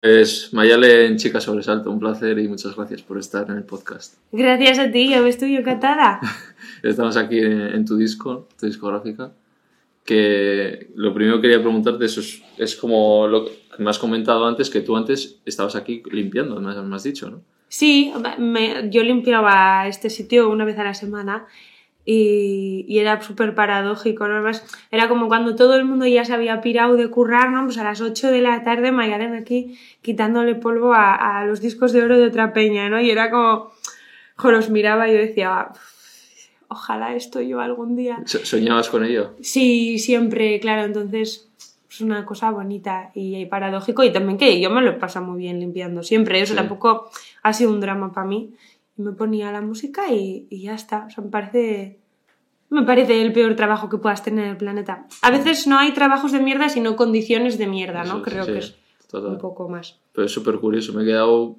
Pues Mayale en Chica Sobresalto, un placer y muchas gracias por estar en el podcast. Gracias a ti, ya ves tú, yo encantada. Estamos aquí en, tu disco, tu discográfica, que lo primero que quería preguntarte es, es como lo que me has comentado antes, que tú antes estabas aquí limpiando, me has, dicho, ¿no? Sí, yo limpiaba este sitio una vez a la semana y, era súper paradójico, ¿no? Además, era como cuando todo el mundo ya se había pirado de currar, ¿no? Pues a las 8 de la tarde Mayaren aquí quitándole polvo a, los discos de oro de otra peña, ¿no? Y era como, jo, los miraba y yo decía, ojalá esto yo algún día. ¿Soñabas con ello? Sí, siempre, claro, entonces es una cosa bonita y, paradójico y también que yo me lo paso muy bien limpiando siempre, eso tampoco ha sido un drama para mí me ponía la música y, ya está. O sea, me parece, me parece el peor trabajo que puedas tener en el planeta. A veces no hay trabajos de mierda, sino condiciones de mierda, ¿no? Creo que es un poco más. Pero es súper curioso, me he quedado...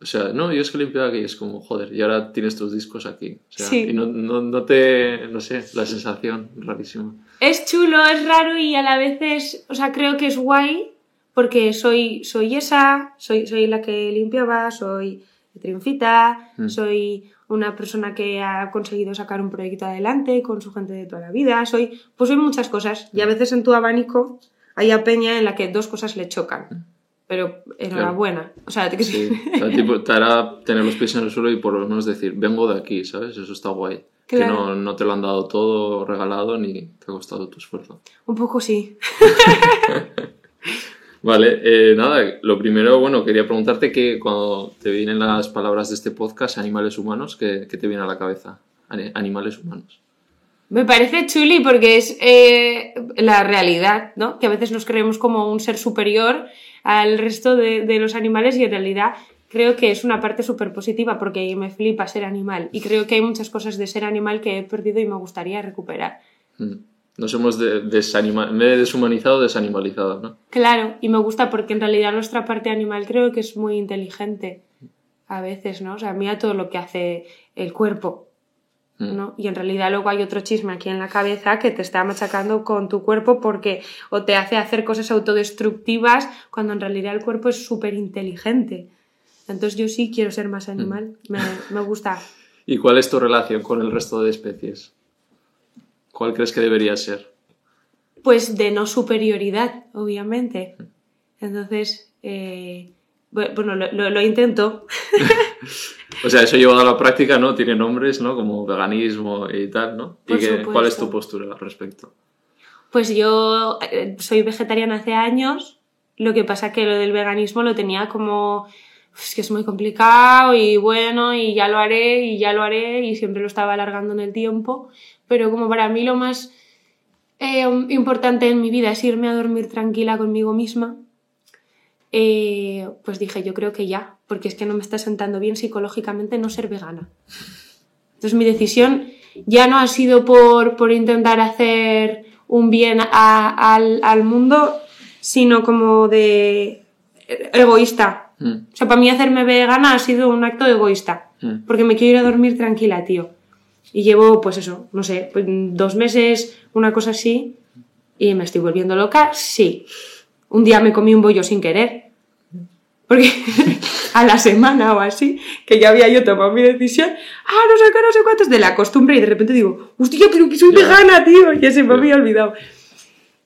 O sea, no, yo es que limpiaba aquí, es como, joder, y ahora tienes tus discos aquí. O sea, Y no, no, no, te, no sé, la sensación rarísima. Es chulo, es raro y a la vez es, o sea, creo que es guay porque soy, soy esa, soy, soy la que limpiaba, soy triunfita, mm. soy una persona que ha conseguido sacar un proyecto adelante con su gente de toda la vida, soy, pues soy muchas cosas y a mm. veces en tu abanico hay a peña en la que dos cosas le chocan. Mm. Pero enhorabuena. O sea, te, sí. te hará tener los pies en el suelo y por lo menos decir, vengo de aquí, ¿sabes? Eso está guay. Que no, no, te lo han dado todo regalado ni te ha costado tu esfuerzo. Un poco sí. Vale, eh, nada, lo primero, bueno, quería preguntarte que cuando te vienen las palabras de este podcast, animales humanos, ¿qué, te viene a la cabeza? Animales humanos. Me parece chuli porque es eh, la realidad, ¿no? Que a veces nos creemos como un ser superior al resto de, de los animales y en realidad creo que es una parte súper positiva porque me flipa ser animal y creo que hay muchas cosas de ser animal que he perdido y me gustaría recuperar. Mm. Nos hemos de deshumanizado, desanimalizado, ¿no? Claro, y me gusta porque en realidad nuestra parte animal creo que es muy inteligente a veces, ¿no? O sea, mira todo lo que hace el cuerpo, mm. ¿no? Y en realidad luego hay otro chisme aquí en la cabeza que te está machacando con tu cuerpo porque o te hace hacer cosas autodestructivas cuando en realidad el cuerpo es súper inteligente. Entonces yo sí quiero ser más animal, mm. me, me gusta. ¿Y cuál es tu relación con el resto de especies? ¿Cuál crees que debería ser? Pues de no superioridad, obviamente. Entonces, eh, bueno, lo, intento. o sea, eso llevado a la práctica, ¿no? Tiene nombres, ¿no? Como veganismo y tal, ¿no? ¿Y cuál es tu postura al respecto? Pues yo eh, soy vegetariana hace años, lo que pasa que lo del veganismo lo tenía como es que es muy complicado y bueno, y ya lo haré y ya lo haré y siempre lo estaba alargando en el tiempo pero como para mí lo más eh, importante en mi vida es irme a dormir tranquila conmigo misma, eh, pues dije, yo creo que ya, porque es que no me está sentando bien psicológicamente no ser vegana. Entonces mi decisión ya no ha sido por, por intentar hacer un bien al, al, mundo, sino como de egoísta. Mm. O sea, para mí hacerme vegana ha sido un acto egoísta, mm. porque me quiero ir a dormir tranquila, tío. Y llevo, pues eso, no sé, pues dos meses, una cosa así, y me estoy volviendo loca, sí. Un día me comí un bollo sin querer. Porque a la semana o así, que ya había yo tomado mi decisión, ah, no sé qué, no sé cuántos, de la costumbre, y de repente digo, hostia, pero que soy vegana, tío, ya se me había olvidado.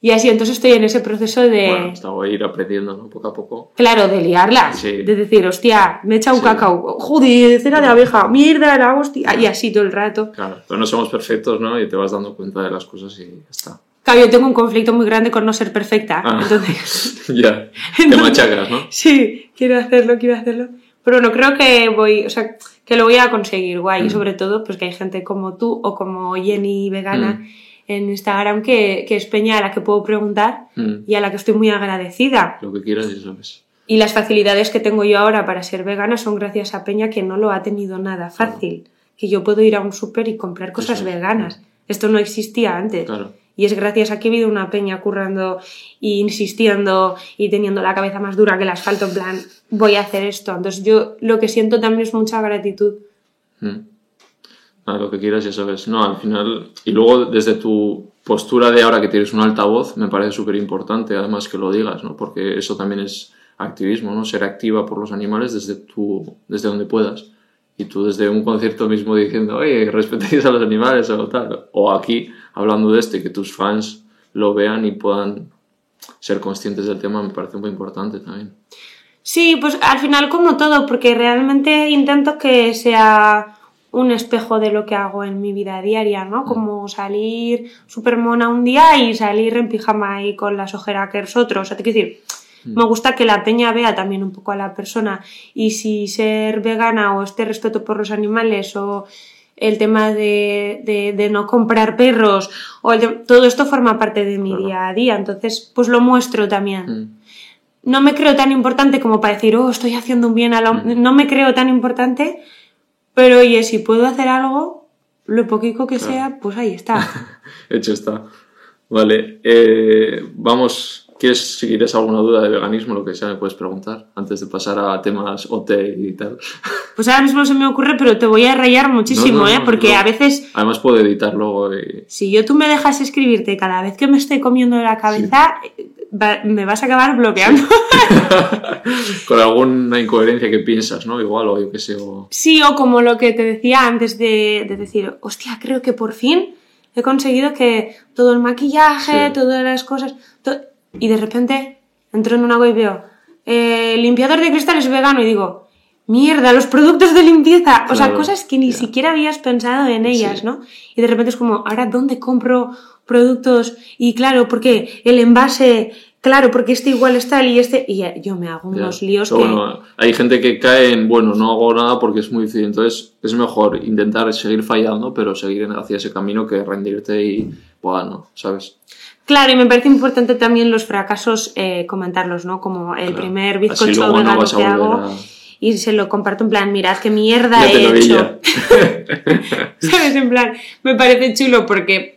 Y así, entonces estoy en ese proceso de... Bueno, estaba a ir aprendiendo, ¿no? Poco a poco. Claro, de liarla. De decir, hostia, me he echado un cacao. Joder, cera de abeja. Mierda, la hostia. Y así todo el rato. Claro, pero no somos perfectos, ¿no? Y te vas dando cuenta de las cosas y ya está. Claro, yo tengo un conflicto muy grande con no ser perfecta. Ah, entonces... ya. te machacas, ¿no? Sí, quiero hacerlo, quiero hacerlo. Pero no creo que voy... O sea, que lo voy a conseguir, guay. Y mm. sobre todo, pues que hay gente como tú o como Jenny vegana... Mm en Instagram que, que es Peña a la que puedo preguntar mm. y a la que estoy muy agradecida. Lo que quieras y sabes. Y las facilidades que tengo yo ahora para ser vegana son gracias a Peña que no lo ha tenido nada fácil. Que yo puedo ir a un súper y comprar cosas veganas. Esto no existía antes. Claro. Y es gracias a que he habido una peña currando e insistiendo y teniendo la cabeza más dura que el asfalto, en plan, voy a hacer esto. Entonces yo lo que siento también es mucha gratitud. Mm a lo que quieras, ya sabes. No, al final. Y luego, desde tu postura de ahora que tienes un altavoz, me parece súper importante, además, que lo digas, ¿no? Porque eso también es activismo, ¿no? Ser activa por los animales desde, tu, desde donde puedas. Y tú desde un concierto mismo diciendo, oye, respetéis a los animales o tal. O aquí, hablando de esto y que tus fans lo vean y puedan ser conscientes del tema, me parece muy importante también. Sí, pues al final como todo, porque realmente intento que sea un espejo de lo que hago en mi vida diaria, ¿no? Como salir súper mona un día y salir en pijama y con las ojeras otros. O sea, te quiero decir, me gusta que la peña vea también un poco a la persona y si ser vegana o este respeto por los animales o el tema de, de, no comprar perros o todo esto forma parte de mi día a día, entonces pues lo muestro también. Mm. No me creo tan importante como para decir, oh, estoy haciendo un bien a la... Mm. No me creo tan importante, pero oye, si puedo hacer algo, lo poquito que sea, pues ahí está. Hecho está. Vale, eh, vamos ¿Quieres, si quieres alguna duda de veganismo, lo que sea, me puedes preguntar antes de pasar a temas OT y tal? Pues ahora mismo se me ocurre, pero te voy a rayar muchísimo, ¿eh? Porque a veces... Además puedo editar luego Si yo tú me dejas escribirte cada vez que me estoy comiendo la cabeza, me vas a acabar bloqueando. Con alguna incoherencia que piensas, ¿no? Igual, o yo qué sé. Sí, o como lo que te decía antes de, de decir, hostia, creo que por fin he conseguido que todo el maquillaje, todas las cosas y de repente entro en una web y veo eh, limpiador de cristales vegano y digo, mierda, los productos de limpieza, o sea, cosas que ni siquiera habías pensado en ellas, ¿no? Y de repente es como, ahora, ¿dónde compro productos? Y claro, porque el envase, claro, porque este igual está y este, y yo me hago unos líos que... Bueno, hay gente que cae en, bueno, no hago nada porque es muy difícil, entonces es mejor intentar seguir fallando, pero seguir hacia ese camino que rendirte y, bueno, ¿sabes? Claro, y me parece importante también los fracasos eh, comentarlos, ¿no? Como el primer bizcocho vegano que hago. Y se lo comparto en plan, mirad qué mierda he hecho. ¿Sabes? En plan, me parece chulo porque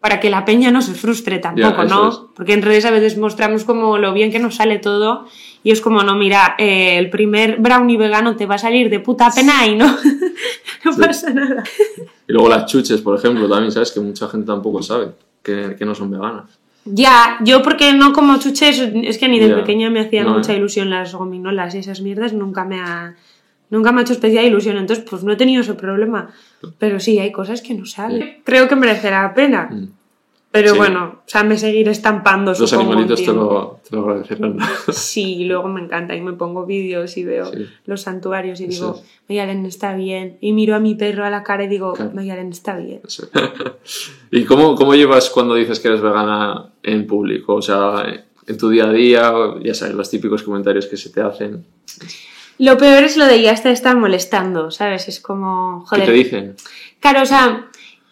para que la peña no se frustre tampoco, ¿no? Porque en redes a veces mostramos como lo bien que nos sale todo y es como, no, mira, eh, el primer brownie vegano te va a salir de puta pena y no, no pasa nada. Y luego las chuches, por ejemplo, también, ¿sabes? Que mucha gente tampoco sabe que, no son veganas. Ya, yo porque no como chuches, es que ni de pequeña me hacían mucha ilusión las gominolas y esas mierdas, nunca me ha, nunca me ha hecho especial ilusión, entonces pues no he tenido ese problema. Pero sí, hay cosas que no saben. Creo que merecerá la pena. Mm. Pero bueno, o sea, me seguiré estampando. Los animalitos te lo, te lo, agradecerán. Sí, luego me encanta y me pongo vídeos y veo los santuarios y digo, Mayalen está bien. Y miro a mi perro a la cara y digo, Mayalen está bien. ¿Y cómo, cómo llevas cuando dices que eres vegana en público? O sea, en tu día a día, ya sabes, los típicos comentarios que se te hacen. Lo peor es lo de ya te están molestando, ¿sabes? Es como, joder. ¿Qué te dicen? Claro, o sea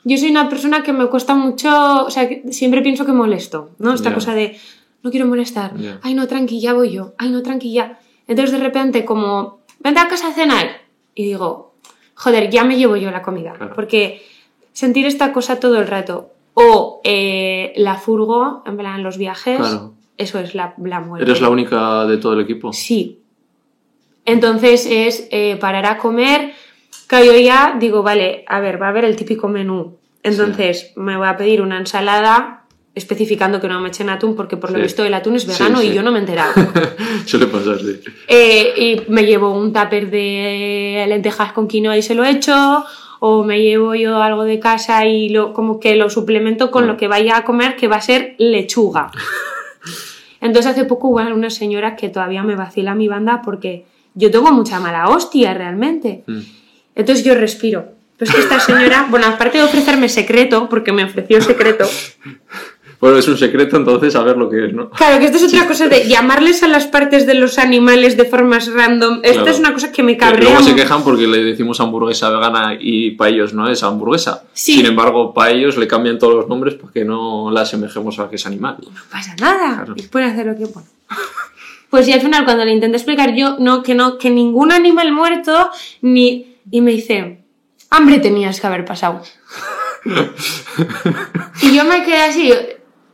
yo soy una persona que me cuesta mucho, o sea, siempre pienso que molesto, ¿no? Esta cosa de, no quiero molestar, ay no, tranquila, voy yo, ay no, tranquila. Entonces de repente como, vente a casa a cenar y digo, joder, ya me llevo yo la comida, porque sentir esta cosa todo el rato, o eh, la furgo, en plan los viajes, eso es la, la muerte. ¿Eres la única de todo el equipo? Sí. Entonces es eh, parar a comer Claro, yo ya digo, vale, a ver, va a haber el típico menú. Entonces me voy a pedir una ensalada especificando que no me echen atún porque por lo visto el atún es vegano y yo no me he enterado. Suele pasar, sí. Eh, y me llevo un tupper de lentejas con quinoa y se lo echo o me llevo yo algo de casa y lo, como que lo suplemento con lo que vaya a comer que va a ser lechuga. Entonces hace poco hubo una señora que todavía me vacila mi banda porque yo tengo mucha mala hostia realmente. Mm. Entonces yo respiro. Pues que esta señora, bueno, aparte de ofrecerme secreto, porque me ofreció secreto. Bueno, es un secreto, entonces a ver lo que es, ¿no? Claro, que esto es otra cosa de llamarles a las partes de los animales de formas random. Esto es una cosa que me cabrea. Luego se quejan porque le decimos hamburguesa vegana y para ellos no es hamburguesa. Sin embargo, para ellos le cambian todos los nombres porque no la asemejemos a que es animal. No pasa nada. Y pueden hacer lo que bueno. Pues y al final cuando le intenté explicar yo no que no que ningún animal muerto ni y me dice, hambre tenías que haber pasado. y yo me quedé así,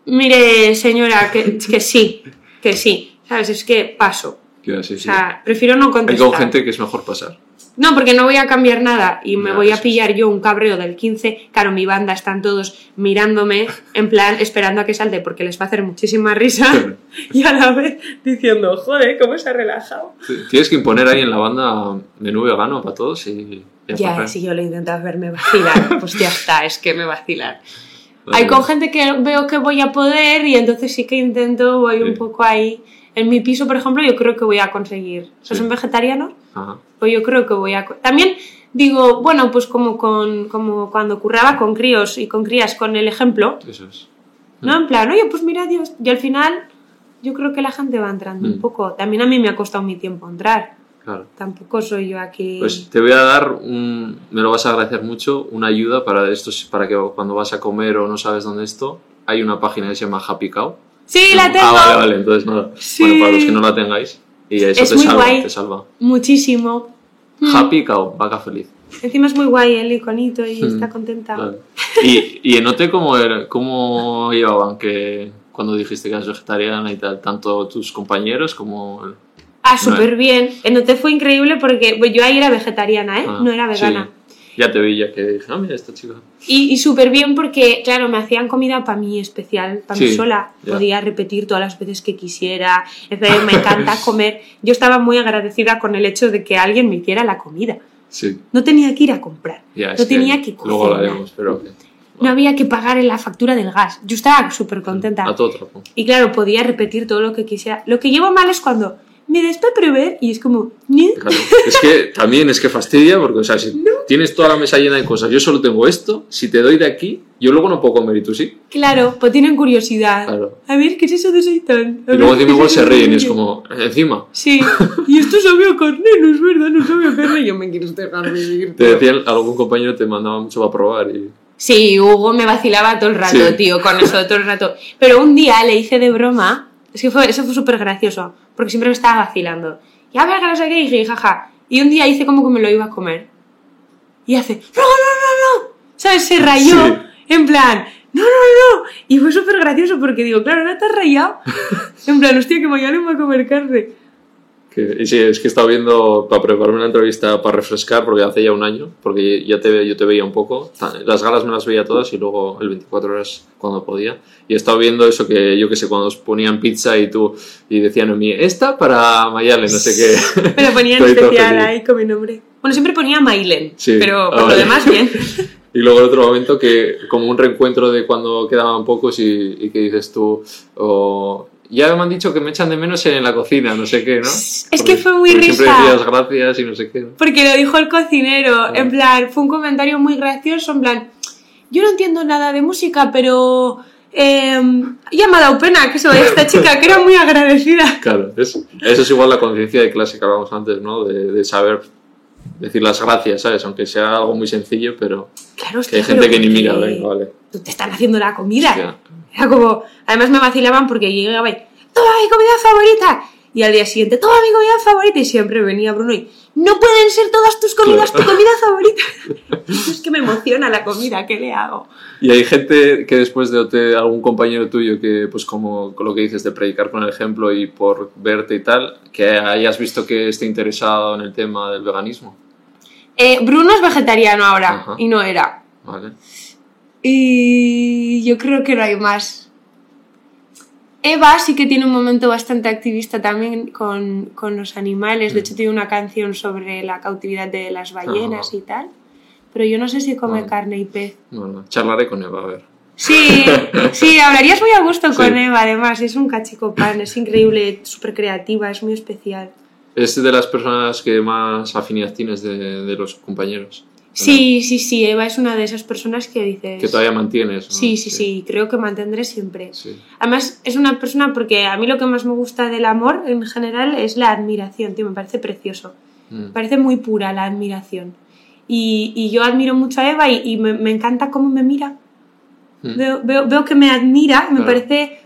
mire señora, que, que sí, que sí, ¿sabes? Es que paso. Así, O sí. sea, prefiero no Hay contestar. con gente que es mejor pasar. No, porque no voy a cambiar nada y me voy a pillar yo un cabreo del 15. Claro, mi banda están todos mirándome, en plan, esperando a que salte porque les va a hacer muchísima risa y a la vez diciendo, joder, ¿cómo se ha relajado? Tienes que imponer ahí en la banda menú vegano para todos y ya Ya, si yo lo he intentado verme vacilar, pues ya está, es que me vacilan. Vale. Hay con gente que veo que voy a poder y entonces sí que intento, voy un poco ahí. En mi piso, por ejemplo, yo creo que voy a conseguir. ¿Sos Sí. un vegetariano? Ajá. Pues yo creo que voy a... También digo, bueno, pues como, con, como cuando curraba con críos y con crías con el ejemplo, Eso es. ¿no? En plan, oye, pues mira, Dios, y al final yo creo que la gente va entrando un Mm. poco. También a mí me ha costado mi tiempo entrar. Claro. Tampoco soy yo aquí... Pues te voy a dar un, me lo vas a agradecer mucho, una ayuda para esto, para que cuando vas a comer o no sabes dónde esto, hay una página que se llama Happy Cow. sí, la tengo. Ah, vale, vale, entonces nada. Sí. Bueno, para los que no la tengáis, y eso Es te muy salva, guay. te salva. Muchísimo. Mm. Happy Cow, vaca feliz. Encima es muy guay el iconito y Mm. está contenta. Y, y noté cómo, era- cómo llevaban que cuando dijiste que eras vegetariana y tal, tanto tus compañeros como... el- Ah, súper bien. Noté fue increíble porque pues, yo ahí era vegetariana, ¿eh? Ah, no era vegana. Ya te vi, ya que dije, ah, mira, esta chica. Y, y súper bien porque, claro, me hacían comida para mí especial, para mí sola. Podía repetir todas las veces que quisiera. Entonces, me encanta comer. Yo estaba muy agradecida con el hecho de que alguien me hiciera la comida. Sí, No tenía que ir a comprar. ya, no tenía que Luego cocinar. hablaremos, pero... que- No había que pagar en la factura del gas. Yo estaba súper contenta. A todo trapo. Y claro, podía repetir todo lo que quisiera. Lo que llevo mal es cuando me des para prever y es como, "Ni". Claro. Es que también es que fastidia porque, o sea, si tienes toda la mesa llena de cosas, yo solo tengo esto, si te doy de aquí, yo luego no puedo comer y tú sí. Claro, pues tienen curiosidad. Claro. A ver, ¿qué es eso de seitán? Y luego encima ¿qué igual se ríen y es como, encima. Sí, y esto sabe a carne, no es verdad, no sabe a carne. Yo me quiero dejar vivir. Te decían, algún compañero te mandaba mucho para probar y... Sí, Hugo me vacilaba todo el rato, Sí. tío, con eso todo el rato. Pero un día le hice de broma, es que fue, eso fue súper gracioso, porque siempre me estaba vacilando. Y a ver, que no sé qué, y dije, jaja. Y un día hice como que me lo iba a comer. Y hace, no, no, no, no. ¿Sabes? Se rayó. Sí. En plan, no, no, no. Y fue súper gracioso porque digo, claro, ahora te has rayado. en plan, hostia, que mañana me va a comer carne. Que, y sí, es que he estado viendo para prepararme una entrevista para refrescar, porque hace ya un año, porque ya te, yo te veía un poco. Las galas me las veía todas y luego el 24 horas cuando podía. Y he estado viendo eso que yo que sé, cuando os ponían pizza y tú, y decían a mí, esta para Mayale, no sé qué. Me lo ponía en Estoy todo especial ahí con mi nombre. Bueno, siempre ponía Mailen, Sí. pero Ah, por lo demás bien. Y luego el otro momento que, como un reencuentro de cuando quedaban pocos y, y que dices tú, o, ya me han dicho que me echan de menos en la cocina, no sé qué, ¿no? Es que fue muy porque Siempre risa. decías gracias y no sé qué. ¿no? Porque lo dijo el cocinero, Ah. en plan, fue un comentario muy gracioso, en plan, yo no entiendo nada de música, pero eh, ya me ha dado pena que soy esta chica, que era muy agradecida. Claro, es, eso es igual la conciencia de clase que hablábamos antes, ¿no? De, de saber decir las gracias, ¿sabes? Aunque sea algo muy sencillo, pero Claro, que hostia, hay gente que ni porque mira, venga, vale. Te están haciendo la comida. Hostia. Era como, además me vacilaban porque llegaba y, toma mi comida favorita. Y al día siguiente, toma mi comida favorita. Y siempre venía Bruno y, no pueden ser todas tus comidas Claro. tu comida favorita. es que me emociona la comida, ¿qué le hago? Y hay gente que después de OT, algún compañero tuyo que, pues como con lo que dices de predicar con el ejemplo y por verte y tal, que hayas visto que esté interesado en el tema del veganismo. Eh, Bruno es vegetariano ahora Ajá. y no era. ¿Vale? Y yo creo que no hay más. Eva sí que tiene un momento bastante activista también con, con los animales. De hecho, tiene una canción sobre la cautividad de las ballenas Ajá. y tal. Pero yo no sé si come Bueno. carne y pez. Bueno, charlaré con Eva, a ver. Sí, sí, hablarías muy a gusto Sí. con Eva, además. Es un cachico pan, es increíble, súper creativa, es muy especial. Es de las personas que más afinidad tienes de, de los compañeros. Sí, sí, sí, Eva es una de esas personas que dices... Que todavía mantienes. ¿no? Sí, sí, sí, creo que mantendré siempre. Sí. Además, es una persona porque a mí lo que más me gusta del amor en general es la admiración, tío, me parece precioso. Mm. Me parece muy pura la admiración. Y, y yo admiro mucho a Eva y, y me, me encanta cómo me mira. Mm. Veo, veo, veo que me admira, me Claro. parece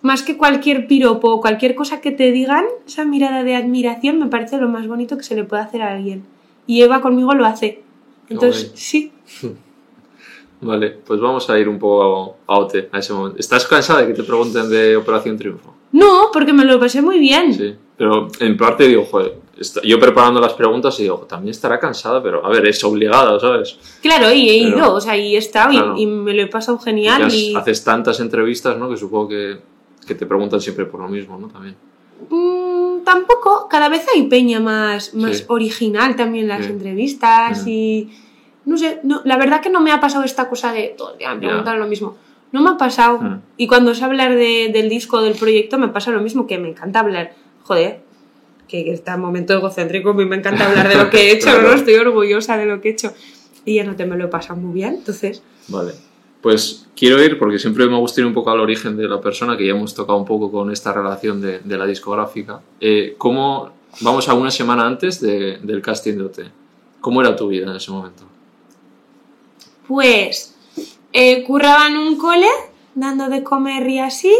más que cualquier piropo o cualquier cosa que te digan, esa mirada de admiración me parece lo más bonito que se le puede hacer a alguien. Y Eva conmigo lo hace. Entonces, guay. sí. Vale, pues vamos a ir un poco a OT a ese momento. ¿Estás cansada de que te pregunten de Operación Triunfo? No, porque me lo pasé muy bien. Sí. Pero en parte digo, joder, yo preparando las preguntas y digo, también estará cansada, pero a ver, es obligada, ¿sabes? Claro, y he Pero- ido, o sea, y he estado y- Claro. y, me lo he pasado genial. has- Y, haces tantas entrevistas, ¿no? Que supongo que, que te preguntan siempre por lo mismo, ¿no? También. Mm, tampoco, cada vez hay peña más, más Sí. original también en las Sí. entrevistas y no sé, no, la verdad que no me ha pasado esta cosa de todo el día me preguntan lo mismo. No me ha pasado. Mm. Y cuando es hablar de- del disco, del proyecto, me pasa lo mismo, que me encanta hablar. Joder, que, que está en momento egocéntrico, a mí me encanta hablar de lo que he hecho, Claro. ¿no? Estoy orgullosa de lo que he hecho. Y ya no te me lo he pasado muy bien, entonces... Vale. Pues quiero ir, porque siempre me gusta ir un poco al origen de la persona, que ya hemos tocado un poco con esta relación de, la discográfica. Eh, ¿Cómo, vamos a una semana antes de- del casting de OT? ¿Cómo era tu vida en ese momento? Pues eh, curraba en un cole, dando de comer y así,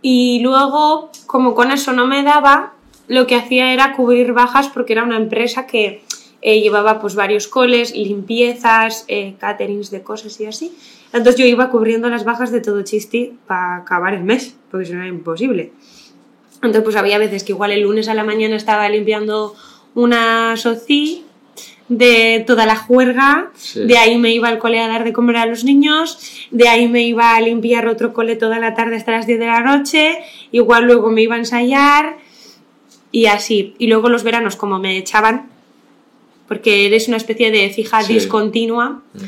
y luego, como con eso no me daba, lo que hacía era cubrir bajas porque era una empresa que eh, llevaba pues varios coles, limpiezas, eh, caterings de cosas y así. Entonces yo iba cubriendo las bajas de todo chisti para acabar el mes, porque si no era imposible. Entonces pues había veces que igual el lunes a la mañana estaba limpiando una soci de toda la juerga, Sí. de ahí me iba al cole a dar de comer a los niños, de ahí me iba a limpiar otro cole toda la tarde hasta las 10 de la noche, igual luego me iba a ensayar y así. Y luego los veranos como me echaban, porque eres una especie de fija Sí. discontinua, Mm.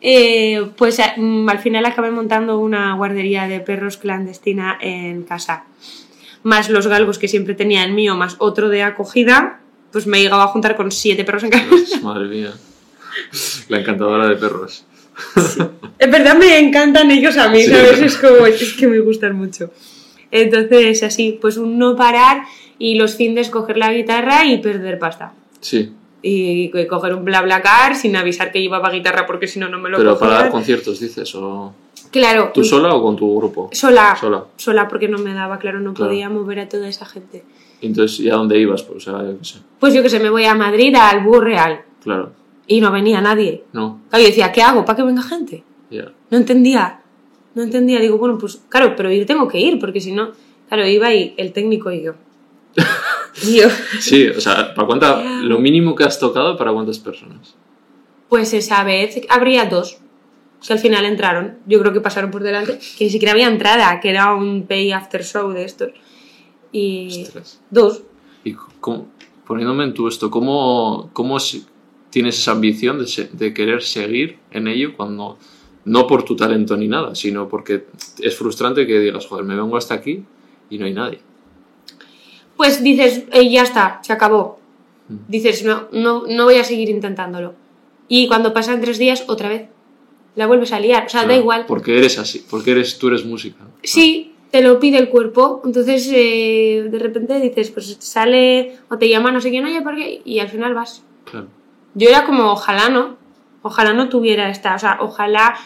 Eh, pues a- mm, al final acabé montando una guardería de perros clandestina en casa. Más los galgos que siempre tenía el mío, más otro de acogida, pues me llegaba a juntar con siete perros en casa. Madre mía. La encantadora de perros. En verdad me encantan ellos a mí, Sí. ¿sabes? Es como, es que me gustan mucho. Entonces, así, pues un no parar y los fines coger la guitarra y perder pasta. Sí, Y co- coger un BlaBlaCar sin avisar que llevaba guitarra porque si no, no me lo pero para dar conciertos, dices, o... Claro. ¿Tú sola o con tu grupo? Sola. Sola. Sola porque no me daba, claro, no Claro. podía mover a toda esa gente. Entonces, ¿y a dónde ibas? Pues, o sea, yo qué sé. Pues yo que sé, me voy a Madrid al Bus Real Claro. y no venía nadie. No, Claro, yo decía, ¿qué hago para que venga gente? ya. No entendía. No entendía. Digo, bueno, pues claro, pero ir tengo que ir porque si no, claro, iba y el técnico y yo. Sí, o sea, ¿para cuánta, lo mínimo que has tocado, ¿para cuántas personas? pues esa vez habría dos que al final entraron. Yo creo que pasaron por delante, que ni siquiera había entrada, que era un pay after show de estos. Y Ostras. dos. Y cómo- poniéndome en tu esto, ¿cómo, cómo tienes esa ambición de, se- de querer seguir en ello cuando no por tu talento ni nada, sino porque es frustrante que digas, joder, me vengo hasta aquí y no hay nadie? Pues dices, "Eh, ya está, se acabó. Mm. Dices, no, no, no voy a seguir intentándolo. Y cuando pasan tres días, otra vez. La vuelves a liar. O sea, da igual. Porque eres así, porque eres, tú eres música. Sí, te lo pide el cuerpo. Entonces, eh, de repente dices, pues sale o te llama no sé quién, oye, ¿por qué? Y al final vas. Claro. Yo era como, ojalá no. Ojalá no tuviera esta. O sea, ojalá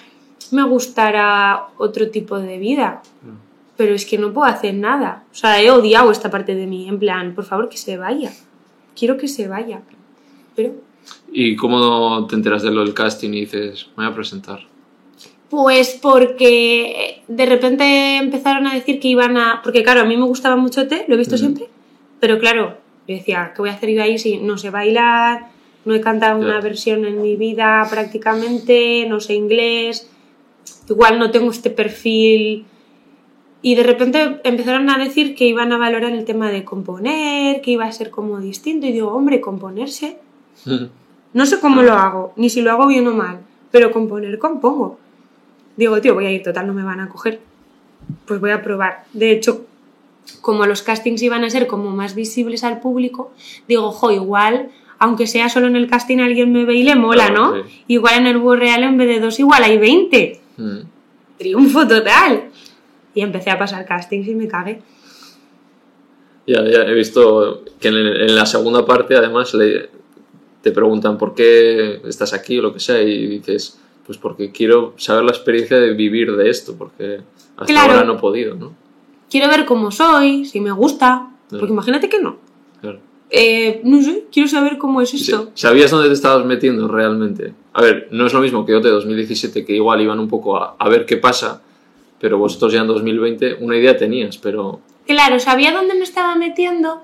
me gustara otro tipo de vida. claro. Pero es que no puedo hacer nada. O sea, he odiado esta parte de mí. En plan, por favor, que se vaya. Quiero que se vaya. Pero ¿Y cómo te enteras de lo del casting y dices, me voy a presentar? Pues porque de repente empezaron a decir que iban a... Porque claro, a mí me gustaba mucho té, lo he visto siempre, pero claro, yo decía, ¿qué voy a hacer yo ahí si no sé bailar, no he cantado una versión en mi vida prácticamente, no sé inglés, igual no tengo este perfil... Y de repente empezaron a decir que iban a valorar el tema de componer, que iba a ser como distinto, y digo, hombre, componerse no sé cómo lo hago, ni si lo hago bien o mal, pero componer compongo. Digo, tío, voy a ir, total, no me van a coger. Pues voy a probar. De hecho, como los castings iban a ser como más visibles al público, digo, jo, igual, aunque sea solo en el casting alguien me ve y le mola, Claro, ¿no? sí. Igual en el bus real en vez de dos, igual hay 20. Mm. Triunfo total. Y empecé a pasar castings y me cagué. Ya, ya he visto que en, en la segunda parte, además, le- te preguntan por qué estás aquí o lo que sea, y dices, pues porque quiero saber la experiencia de vivir de esto, porque hasta Claro. ahora no he podido, ¿no? Quiero ver cómo soy, si me gusta. Claro. Porque imagínate que no. Claro. Eh, no sé, quiero saber cómo es esto. ¿Sabías dónde te estabas metiendo realmente? A ver, no es lo mismo que OT 2017, que igual iban un poco a, a ver qué pasa, pero vosotros ya en 2020 una idea tenías, pero Claro, sabía dónde me estaba metiendo,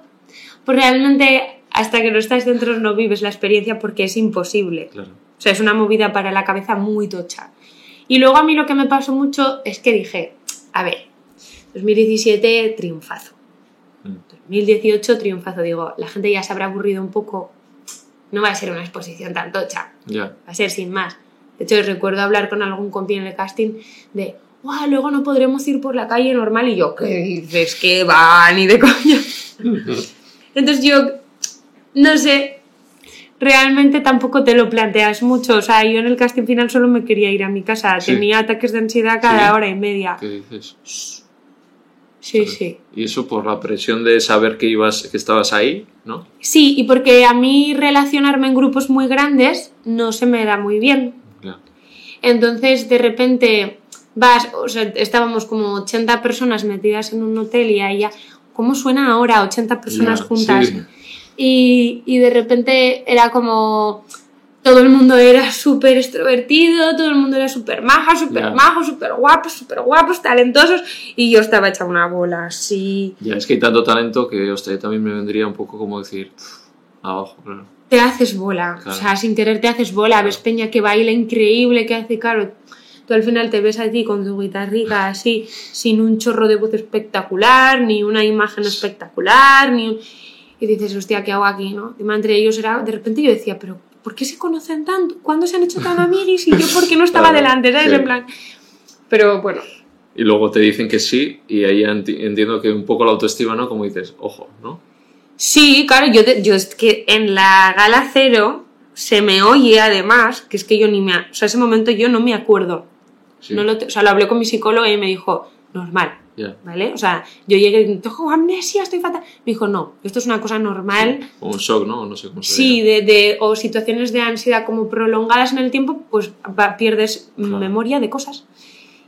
Pues realmente hasta que no estás dentro no vives la experiencia porque es imposible. Claro. O sea, es una movida para la cabeza muy tocha. Y luego a mí lo que me pasó mucho es que dije, a ver, 2017 triunfazo. Mm. 2018 triunfazo. Digo, la gente ya se habrá aburrido un poco. No va a ser una exposición tan tocha. Ya. Va a ser sin más. De hecho, recuerdo hablar con algún compi en el casting de, ¡guau! Luego no podremos ir por la calle normal. Y yo, ¿qué dices? ¿Qué va? Ni de coña. Entonces yo, no sé, realmente tampoco te lo planteas mucho. O sea, yo en el casting final solo me quería ir a mi casa. Sí. Tenía ataques de ansiedad cada Sí. hora y media. ¿Qué dices? Sí, sí. Y eso por la presión de saber que ibas, que estabas ahí, ¿no? Sí, y porque a mí relacionarme en grupos muy grandes no se me da muy bien. Claro. Entonces, de repente vas, o sea, estábamos como 80 personas metidas en un hotel y ahí ya, ¿cómo suena ahora 80 personas juntas? sí. Y, y de repente era como, todo el mundo era súper extrovertido, todo el mundo era súper maja, súper Ya. majo, súper guapos, súper guapos, talentosos, y yo estaba hecha una bola así. Ya, es que hay tanto talento que, hostia, también me vendría un poco como decir, "Pff, abajo, claro. te haces bola. Claro. O sea, sin querer te haces bola. Ves Peña que baila increíble, que hace, claro. Tú al final te ves a ti con tu guitarrica así, sin un chorro de voz espectacular, ni una imagen espectacular, ni un- Y dices, hostia, ¿qué hago aquí, no? Encima entre ellos era... De repente yo decía, pero ¿por qué se conocen tanto? ¿Cuándo se han hecho tan amiguis? Y yo, ¿por qué no estaba delante? ¿Sabes? sí. En plan... Pero bueno, Y luego te dicen que sí, y ahí entiendo que un poco la autoestima, ¿no? Como dices, ojo, ¿no? Sí, claro, yo, yo es que en la gala cero se me oye además, que es que yo ni me... O sea, ese momento yo no me acuerdo. Sí. No lo o sea, lo hablé con mi psicólogo y me dijo, normal. ¿vale? O sea, yo llegué y tengo amnesia, estoy fatal. Me dijo, no, esto es una cosa normal. O un shock, ¿no? No sé cómo se Sí, de, de- o situaciones de ansiedad como prolongadas en el tiempo, pues va- pierdes Claro. memoria de cosas.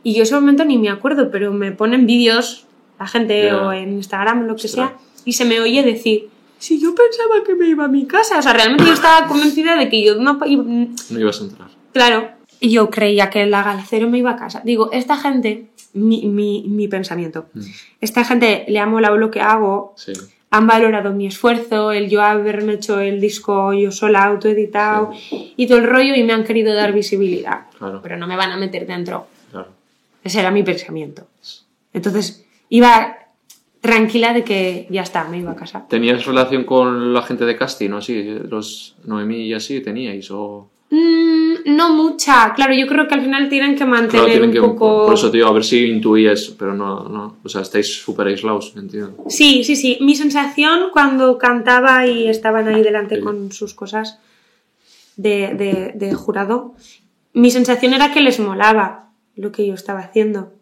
Y yo ese momento ni me acuerdo, pero me ponen vídeos, la gente, o en Instagram, lo que sea, y se me oye decir, si yo pensaba que me iba a mi casa, o sea, realmente yo estaba convencida de que yo no... iba- No ibas a entrar. Claro, y yo creía que en la galacero me iba a casa. Digo, esta gente, mi, mi, mi pensamiento, Mm. esta gente le ha molado lo que hago, Sí. han valorado mi esfuerzo, el yo haberme hecho el disco yo sola, autoeditado y todo el rollo y me han querido dar visibilidad. Claro. Pero no me van a meter dentro. Claro. Ese era mi pensamiento. Entonces iba tranquila de que ya está, me iba a casa. ¿Tenías relación con la gente de casting o así? Los Noemí y así teníais o... Mm, no mucha, claro, yo creo que al final tienen que mantener Claro, tienen un que... poco... Por eso digo, a ver si intuías, pero no, no. O sea, estáis súper aislados, entiendo. Sí, sí, sí. Mi sensación cuando cantaba y estaban ahí delante Sí. con sus cosas de, de- de jurado, mi sensación era que les molaba lo que yo estaba haciendo.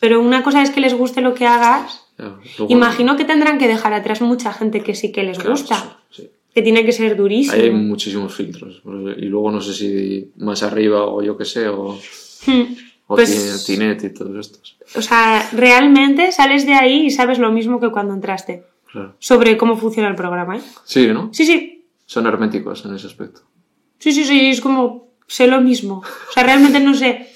Pero una cosa es que les guste lo que hagas. Imagino que tendrán que dejar atrás mucha gente que sí que les Claro, gusta. sí, sí. Que tiene que ser durísimo. Hay muchísimos filtros. Y luego no sé si más arriba o yo qué sé, o, Hmm. o Pues- Tine- Tinet y todos estos. O sea, realmente sales de ahí y sabes lo mismo que cuando entraste. Claro. Sobre cómo funciona el programa, ¿eh? Sí, ¿no? Sí, sí. Son herméticos en ese aspecto. Sí, sí, sí, es como sé lo mismo. O sea, realmente no sé.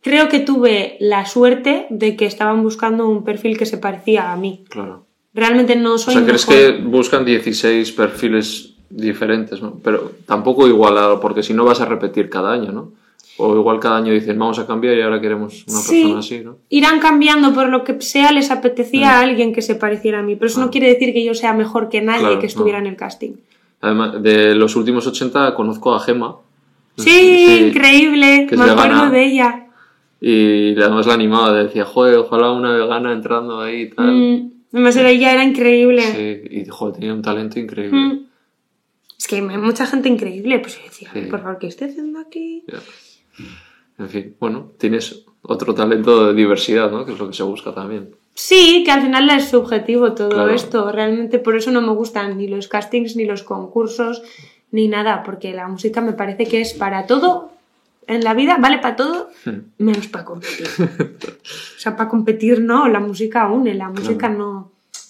Creo que tuve la suerte de que estaban buscando un perfil que se parecía a mí. Claro. Realmente no O soy sea, ¿crees mejor. que buscan 16 perfiles diferentes? ¿no? Pero tampoco igual, porque si no vas a repetir cada año, ¿no? O igual cada año dicen, vamos a cambiar y ahora queremos una Sí. persona así, ¿no? Irán cambiando por lo que sea, les apetecía Mm. a alguien que se pareciera a mí. Pero eso no Ah. quiere decir que yo sea mejor que nadie Claro, que estuviera no. en el casting. Además, de los últimos 80 conozco a Gema. Sí, increíble. que es Me acuerdo de ella. Y además la animaba, decía, joder, ojalá una vegana entrando ahí y tal. Mm, además ella era increíble. Sí, y joder, tenía un talento increíble. Mm. Es que hay mucha gente increíble. Pues yo decía, Sí. por favor, ¿qué estoy haciendo aquí? Ya. En fin, bueno, tienes otro talento de diversidad, ¿no? Que es lo que se busca también. Sí, que al final es subjetivo todo Claro. esto. Realmente por eso no me gustan ni los castings, ni los concursos, ni nada, porque la música me parece que es para todo en la vida, vale para todo, Hmm. menos para competir. o sea, para competir no, la música une, la música no,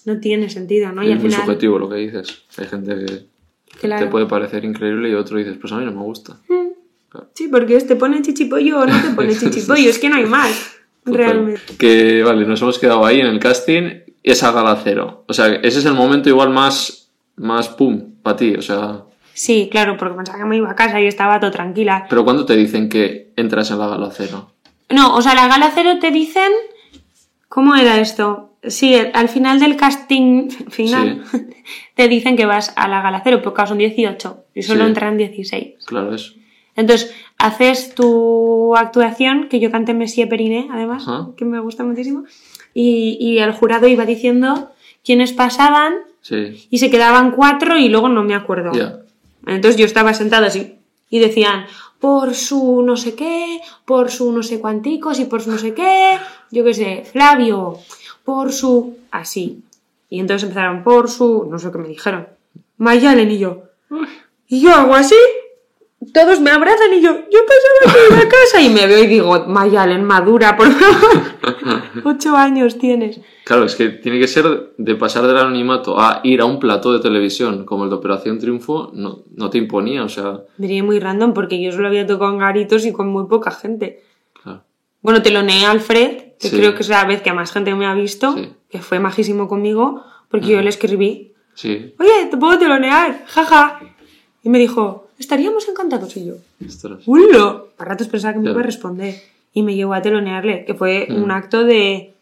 no tiene sentido, ¿no? Y es al muy final, subjetivo lo que dices. Hay gente que claro. te puede parecer increíble y otro dices, pues a mí no me gusta. Sí, porque te pone chichipollo o no te pone chichipollo, es que no hay más, Total. realmente. Que vale, nos hemos quedado ahí en el casting, esa gala cero. O sea, ese es el momento igual más más pum, para ti, o sea... Sí, claro, porque pensaba que me iba a casa y estaba todo tranquila. Pero cuando te dicen que entras en la gala cero? No, o sea, la gala cero te dicen... ¿Cómo era esto? Sí, al final del casting final te dicen que vas a la gala cero, porque son 18 y solo Sí. entran 16. Claro, eso. Entonces, haces tu actuación, que yo canté Messi Periné, además, Ajá. que me gusta muchísimo, y, y el jurado iba diciendo quiénes pasaban Sí, y se quedaban cuatro y luego no me acuerdo. ya. Entonces yo estaba sentada así y decían, por su no sé qué, por su no sé cuanticos y por su no sé qué, yo qué sé, Flavio, por su... así. Y entonces empezaron, por su... no sé qué me dijeron. Mayalen y yo. Y yo hago así, todos me abrazan y yo, yo pensaba que iba a casa y me veo y digo, Mayalen, madura, por favor. Ocho años tienes. Claro, es que tiene que ser de pasar del anonimato a ir a un plató de televisión como el de Operación Triunfo, no, no te imponía, o sea, Diría muy random porque yo solo había tocado en garitos y con muy poca gente. claro. Bueno, teloneé a Alfred, que Sí. creo que es la vez que más gente me ha visto, Sí. que fue majísimo conmigo, porque yo le escribí, Sí, oye, te puedo telonear, jaja. Y me dijo, estaríamos encantados. Y yo. ¡Hulo! Para ratos pensaba que me iba a responder. Y me llevó a telonearle, que fue Mm. un acto de,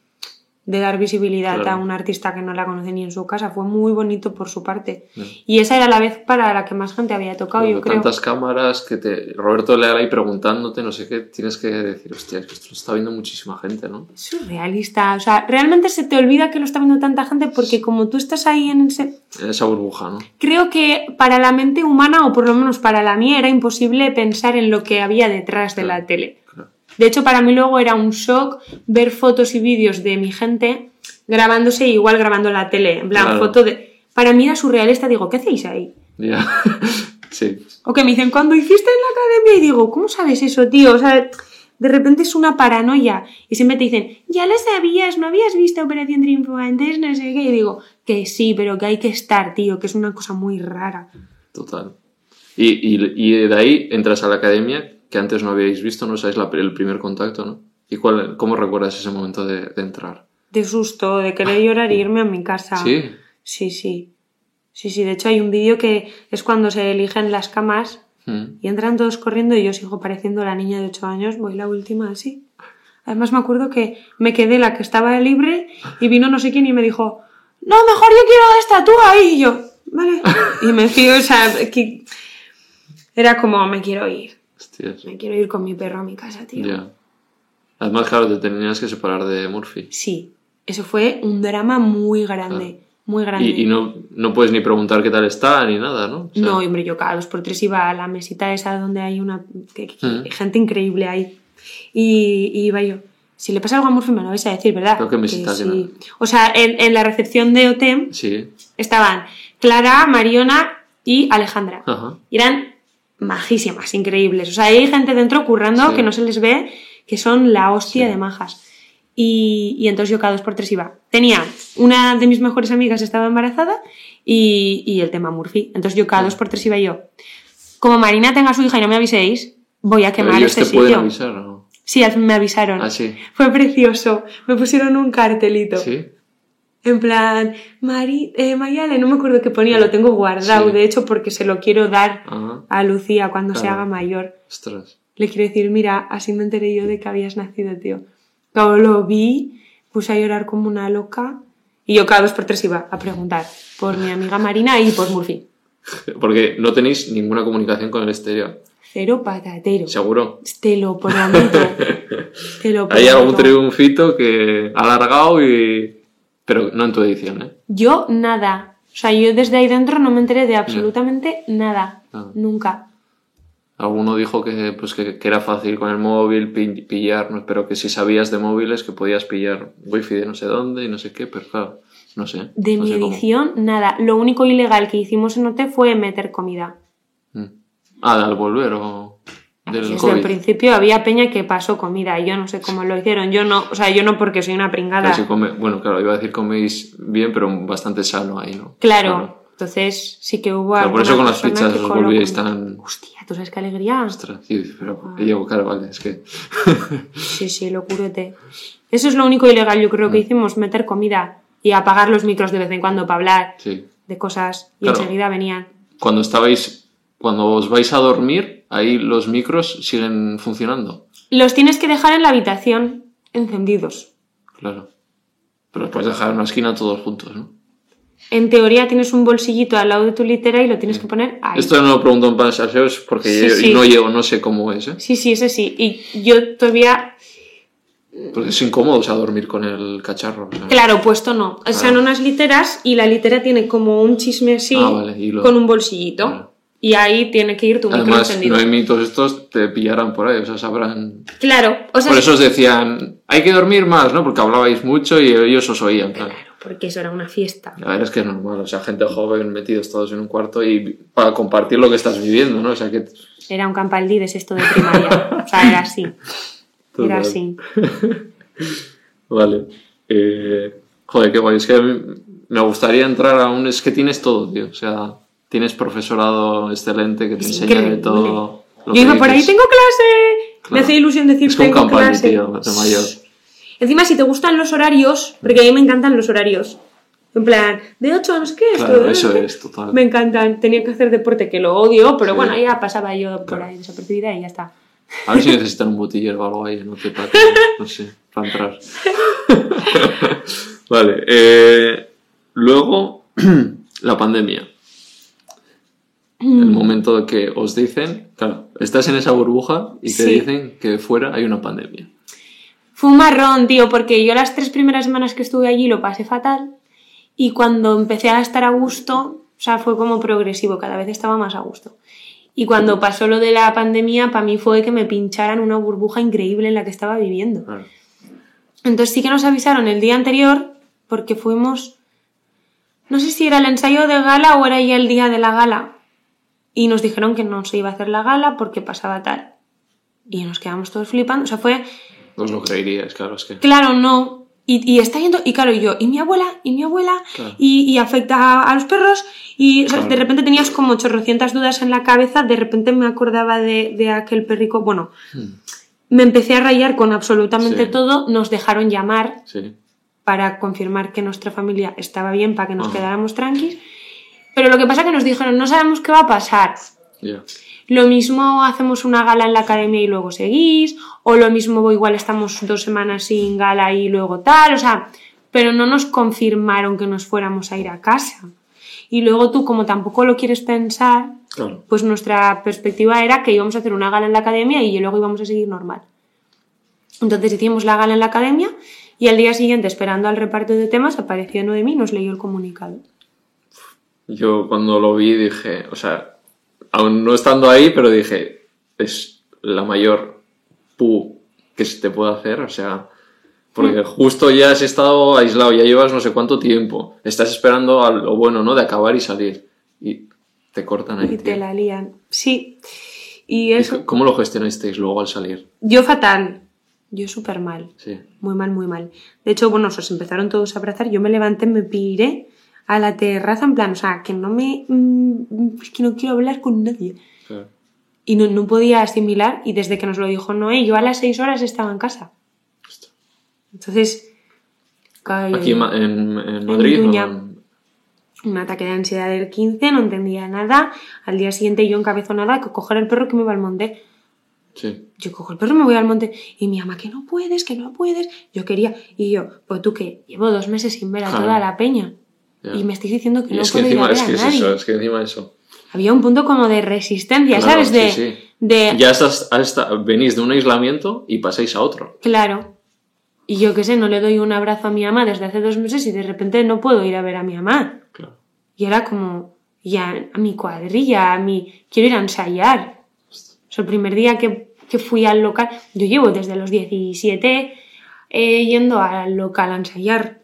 de dar visibilidad Claro. a un artista que no la conoce ni en su casa. Fue muy bonito por su parte. Y esa era la vez para la que más gente había tocado, yo creo. tantas cámaras que te Roberto Leal ahí preguntándote, no sé qué, tienes que decir, hostia, es que esto lo está viendo muchísima gente, ¿no? Es surrealista. O sea, realmente se te olvida que lo está viendo tanta gente porque como tú estás ahí en ese... En esa burbuja, ¿no? Creo que para la mente humana, o por lo menos para la mía, era imposible pensar en lo que había detrás de la tele. Claro. De hecho, para mí luego era un shock ver fotos y vídeos de mi gente grabándose igual grabando la tele. En plan, Claro. foto de... Para mí era surrealista. Digo, ¿qué hacéis ahí? Ya. sí. O que me dicen, cuando hiciste en la academia, y digo, ¿cómo sabes eso, tío? O sea, de repente es una paranoia. Y siempre te dicen, ya lo sabías, no habías visto Operación Triunfo antes, no sé qué. Y digo, que sí, pero que hay que estar, tío, que es una cosa muy rara. Total. Y, y, y de ahí entras a la academia, que antes no habíais visto, no sabéis la- el primer contacto, ¿no? ¿Y cuál, cómo recuerdas ese momento de, de entrar? De susto, de querer llorar e irme a mi casa. Sí. Sí, sí. Sí, sí. De hecho, hay un vídeo que es cuando se eligen las camas Mm. y entran todos corriendo y yo sigo pareciendo la niña de 8 años, voy la última así. Además me acuerdo que me quedé la que estaba libre y vino no sé quién y me dijo, no, mejor yo quiero esta, tú ahí. Y yo, vale. Y me fui, o sea, que era como, me quiero ir. Hostias. Me quiero ir con mi perro a mi casa, tío. Ya. Además, claro, te tenías que separar de Murphy. Sí, eso fue un drama muy grande, muy grande. Y, y no, no puedes ni preguntar qué tal está ni nada, ¿no? O sea, No, hombre, yo cada dos por tres iba a la mesita esa donde hay una que- que- gente increíble ahí. Y, y iba yo. Si le pasa algo a Murphy me lo vais a decir, ¿verdad? Creo que mesita que sí. O sea, en, en la recepción de OTEM Sí. estaban Clara, Mariona y Alejandra. Ajá. Y eran majísimas, increíbles. O sea, hay gente dentro currando Sí. que no se les ve, que son la hostia Sí. de majas. Y, y entonces yo cada dos por tres iba. Tenía una de mis mejores amigas estaba embarazada y, y el tema Murphy. Entonces yo cada dos por tres iba yo. Como Marina tenga su hija y no me aviséis, voy a quemar ellos este sitio. avisar, ¿no? Sí, me avisaron. Ah, sí. Fue precioso. Me pusieron un cartelito. Sí. En plan, Mari, eh, Mayale, no me acuerdo qué ponía, lo tengo guardado, Sí. de hecho, porque se lo quiero dar Ajá. a Lucía cuando se haga mayor. Ostras. Le quiero decir, mira, así me enteré yo de que habías nacido, tío. Cuando lo vi, puse a llorar como una loca y yo cada dos por tres iba a preguntar por mi amiga Marina y por Murphy. Porque no tenéis ninguna comunicación con el exterior. Cero patatero. Seguro. Te lo prometo. Te lo Hay algún prometo. triunfito que ha alargado y... Pero no en tu edición, ¿eh? Yo nada. O sea, yo desde ahí dentro no me enteré de absolutamente nada. Ah. Nunca. Alguno dijo que, pues, que, que era fácil con el móvil pi- pillar, ¿no? pero que si sabías de móviles que podías pillar wifi de no sé dónde y no sé qué, pero claro, no sé. De no mi sé cómo. edición, nada. Lo único ilegal que hicimos en OT fue meter comida. Mm. Ah, al volver o del Desde el principio había peña que pasó comida. Yo no sé cómo lo hicieron. Yo no, o sea, yo no porque soy una pringada. Pero si come- bueno, claro, iba a decir coméis bien, pero bastante sano ahí, ¿no? Claro. Entonces sí que hubo Claro, por eso con las que os volvíais tan... Hostia, ¿tú sabes qué alegría? Ostras, sí, pero y digo, claro, vale, es que... Sí, sí, locurete. Eso es lo único ilegal yo creo que Mm. hicimos, meter comida y apagar los micros de vez en cuando para hablar. sí. de cosas y enseguida venían. Cuando estabais, cuando os vais a dormir, ahí los micros siguen funcionando. Los tienes que dejar en la habitación encendidos. Claro. Pero los puedes dejar en una esquina todos juntos, ¿no? En teoría tienes un bolsillito al lado de tu litera y lo tienes que poner ahí. Esto no lo pregunto en pasajeros porque Sí, yo sí. no llego, no sé cómo es, ¿eh? Sí, sí, ese sí. Y yo todavía, Porque es incómodo, o sea, dormir con el cacharro. o sea. claro, puesto no. O sea, en unas literas y la litera tiene como un chisme así Ah, vale, y lo- con un bolsillito. Vale. Y ahí tiene que ir tu micro Además, encendido. no hay mitos estos, te pillarán por ahí, o sea, sabrán... Claro, o sea, Por eso os decían, hay que dormir más, ¿no? Porque hablabais mucho y ellos os oían, claro. claro, porque eso era una fiesta. A ver, es que es normal, o sea, gente joven metidos todos en un cuarto y para compartir lo que estás viviendo, ¿no? O sea, que... Era un campaldides esto de primaria. o sea, era así. Era así. Vale. Eh, joder, qué guay. Es que me gustaría entrar a un... Es que tienes todo, tío. O sea, tienes profesorado excelente que te Es enseña de todo. lo Yo que por ahí, tengo clase. Me hace ilusión decir Es como tengo Campani, clase. tío, de mayor. Encima, si te gustan los horarios, porque a mí me encantan los horarios. En plan, de 8 a no sé qué, esto, Claro, eso es, total. Me encantan. Tenía que hacer deporte, que lo odio, pero Sí. bueno, ya pasaba yo por Claro. ahí desapercibida y ya está. A ver si necesitan un botillero o algo ahí, no te para, no sé, para entrar. vale, eh, luego la pandemia. El momento de que os dicen, claro, estás en esa burbuja y te Sí. dicen que fuera hay una pandemia. Fue un marrón, tío, porque yo las tres primeras semanas que estuve allí lo pasé fatal y cuando empecé a estar a gusto, o sea, fue como progresivo, cada vez estaba más a gusto. Y cuando pasó lo de la pandemia, para mí fue que me pincharan una burbuja increíble en la que estaba viviendo. Claro. Entonces sí que nos avisaron el día anterior porque fuimos, no sé si era el ensayo de gala o era ya el día de la gala. Y nos dijeron que no se iba a hacer la gala porque pasaba tal. Y nos quedamos todos flipando. O sea, fue, No lo creeríais, claro, es que... claro, no. Y, y está yendo, y claro, y yo, y mi abuela, y mi abuela, Claro. y, y afecta a, a los perros, y o sea, Claro. de repente tenías como chorrocientas dudas en la cabeza, de repente me acordaba de, de aquel perrico, bueno, me empecé a rayar con absolutamente Sí. todo, nos dejaron llamar Sí, para confirmar que nuestra familia estaba bien, para que nos Ajá. quedáramos tranquis, pero lo que pasa es que nos dijeron, no sabemos qué va a pasar. Lo mismo hacemos una gala en la academia y luego seguís, o lo mismo igual estamos dos semanas sin gala y luego tal, o sea, pero no nos confirmaron que nos fuéramos a ir a casa. Y luego tú, como tampoco lo quieres pensar, Claro. pues nuestra perspectiva era que íbamos a hacer una gala en la academia y luego íbamos a seguir normal. Entonces hicimos la gala en la academia y al día siguiente, esperando al reparto de temas, apareció Noemí y nos leyó el comunicado. Yo cuando lo vi dije, o sea, aún no estando ahí, pero dije, es la mayor pu que se te puede hacer, o sea, porque Mm. justo ya has estado aislado, ya llevas no sé cuánto tiempo, estás esperando a lo bueno, ¿no? De acabar y salir, y te cortan ahí. Y te tío. la lían. Sí. Y ¿Y eso. c- ¿Cómo lo gestionasteis luego al salir? Yo fatal. Yo súper mal. Sí. Muy mal, muy mal. De hecho, bueno, se empezaron todos a abrazar. Yo me levanté, me piré a la terraza en plan, o sea, que no me... mm, Es que no quiero hablar con nadie. claro. Y no, no podía asimilar. Y desde que nos lo dijo Noé, yo a las seis horas estaba en casa. Entonces... Aquí en, en- en Madrid. ¿no? un ataque de ansiedad del 15, no entendía nada. Al día siguiente yo encabezo nada, que coger el perro que me va al monte. Sí. Yo cojo el perro y me voy al monte. Y mi mamá, que no puedes, que no puedes. Yo quería. Y yo, pues tú que llevo dos meses sin ver a Claro. toda la peña. Ya. Y me estáis diciendo que Y no es que puedo ir a encima, ver es a que es nadie. eso, es que encima eso. Había un punto como de resistencia, Claro, ¿sabes? De, sí, sí. de Ya estás, hasta, venís de un aislamiento y pasáis a otro. Claro. Y yo qué sé, no le doy un abrazo a mi mamá desde hace dos meses y de repente no puedo ir a ver a mi mamá. Claro. Y era como, ya a mi cuadrilla, a mi... Quiero ir a ensayar. O sea, el primer día que, que fui al local, yo llevo desde los 17 eh, yendo al local a ensayar.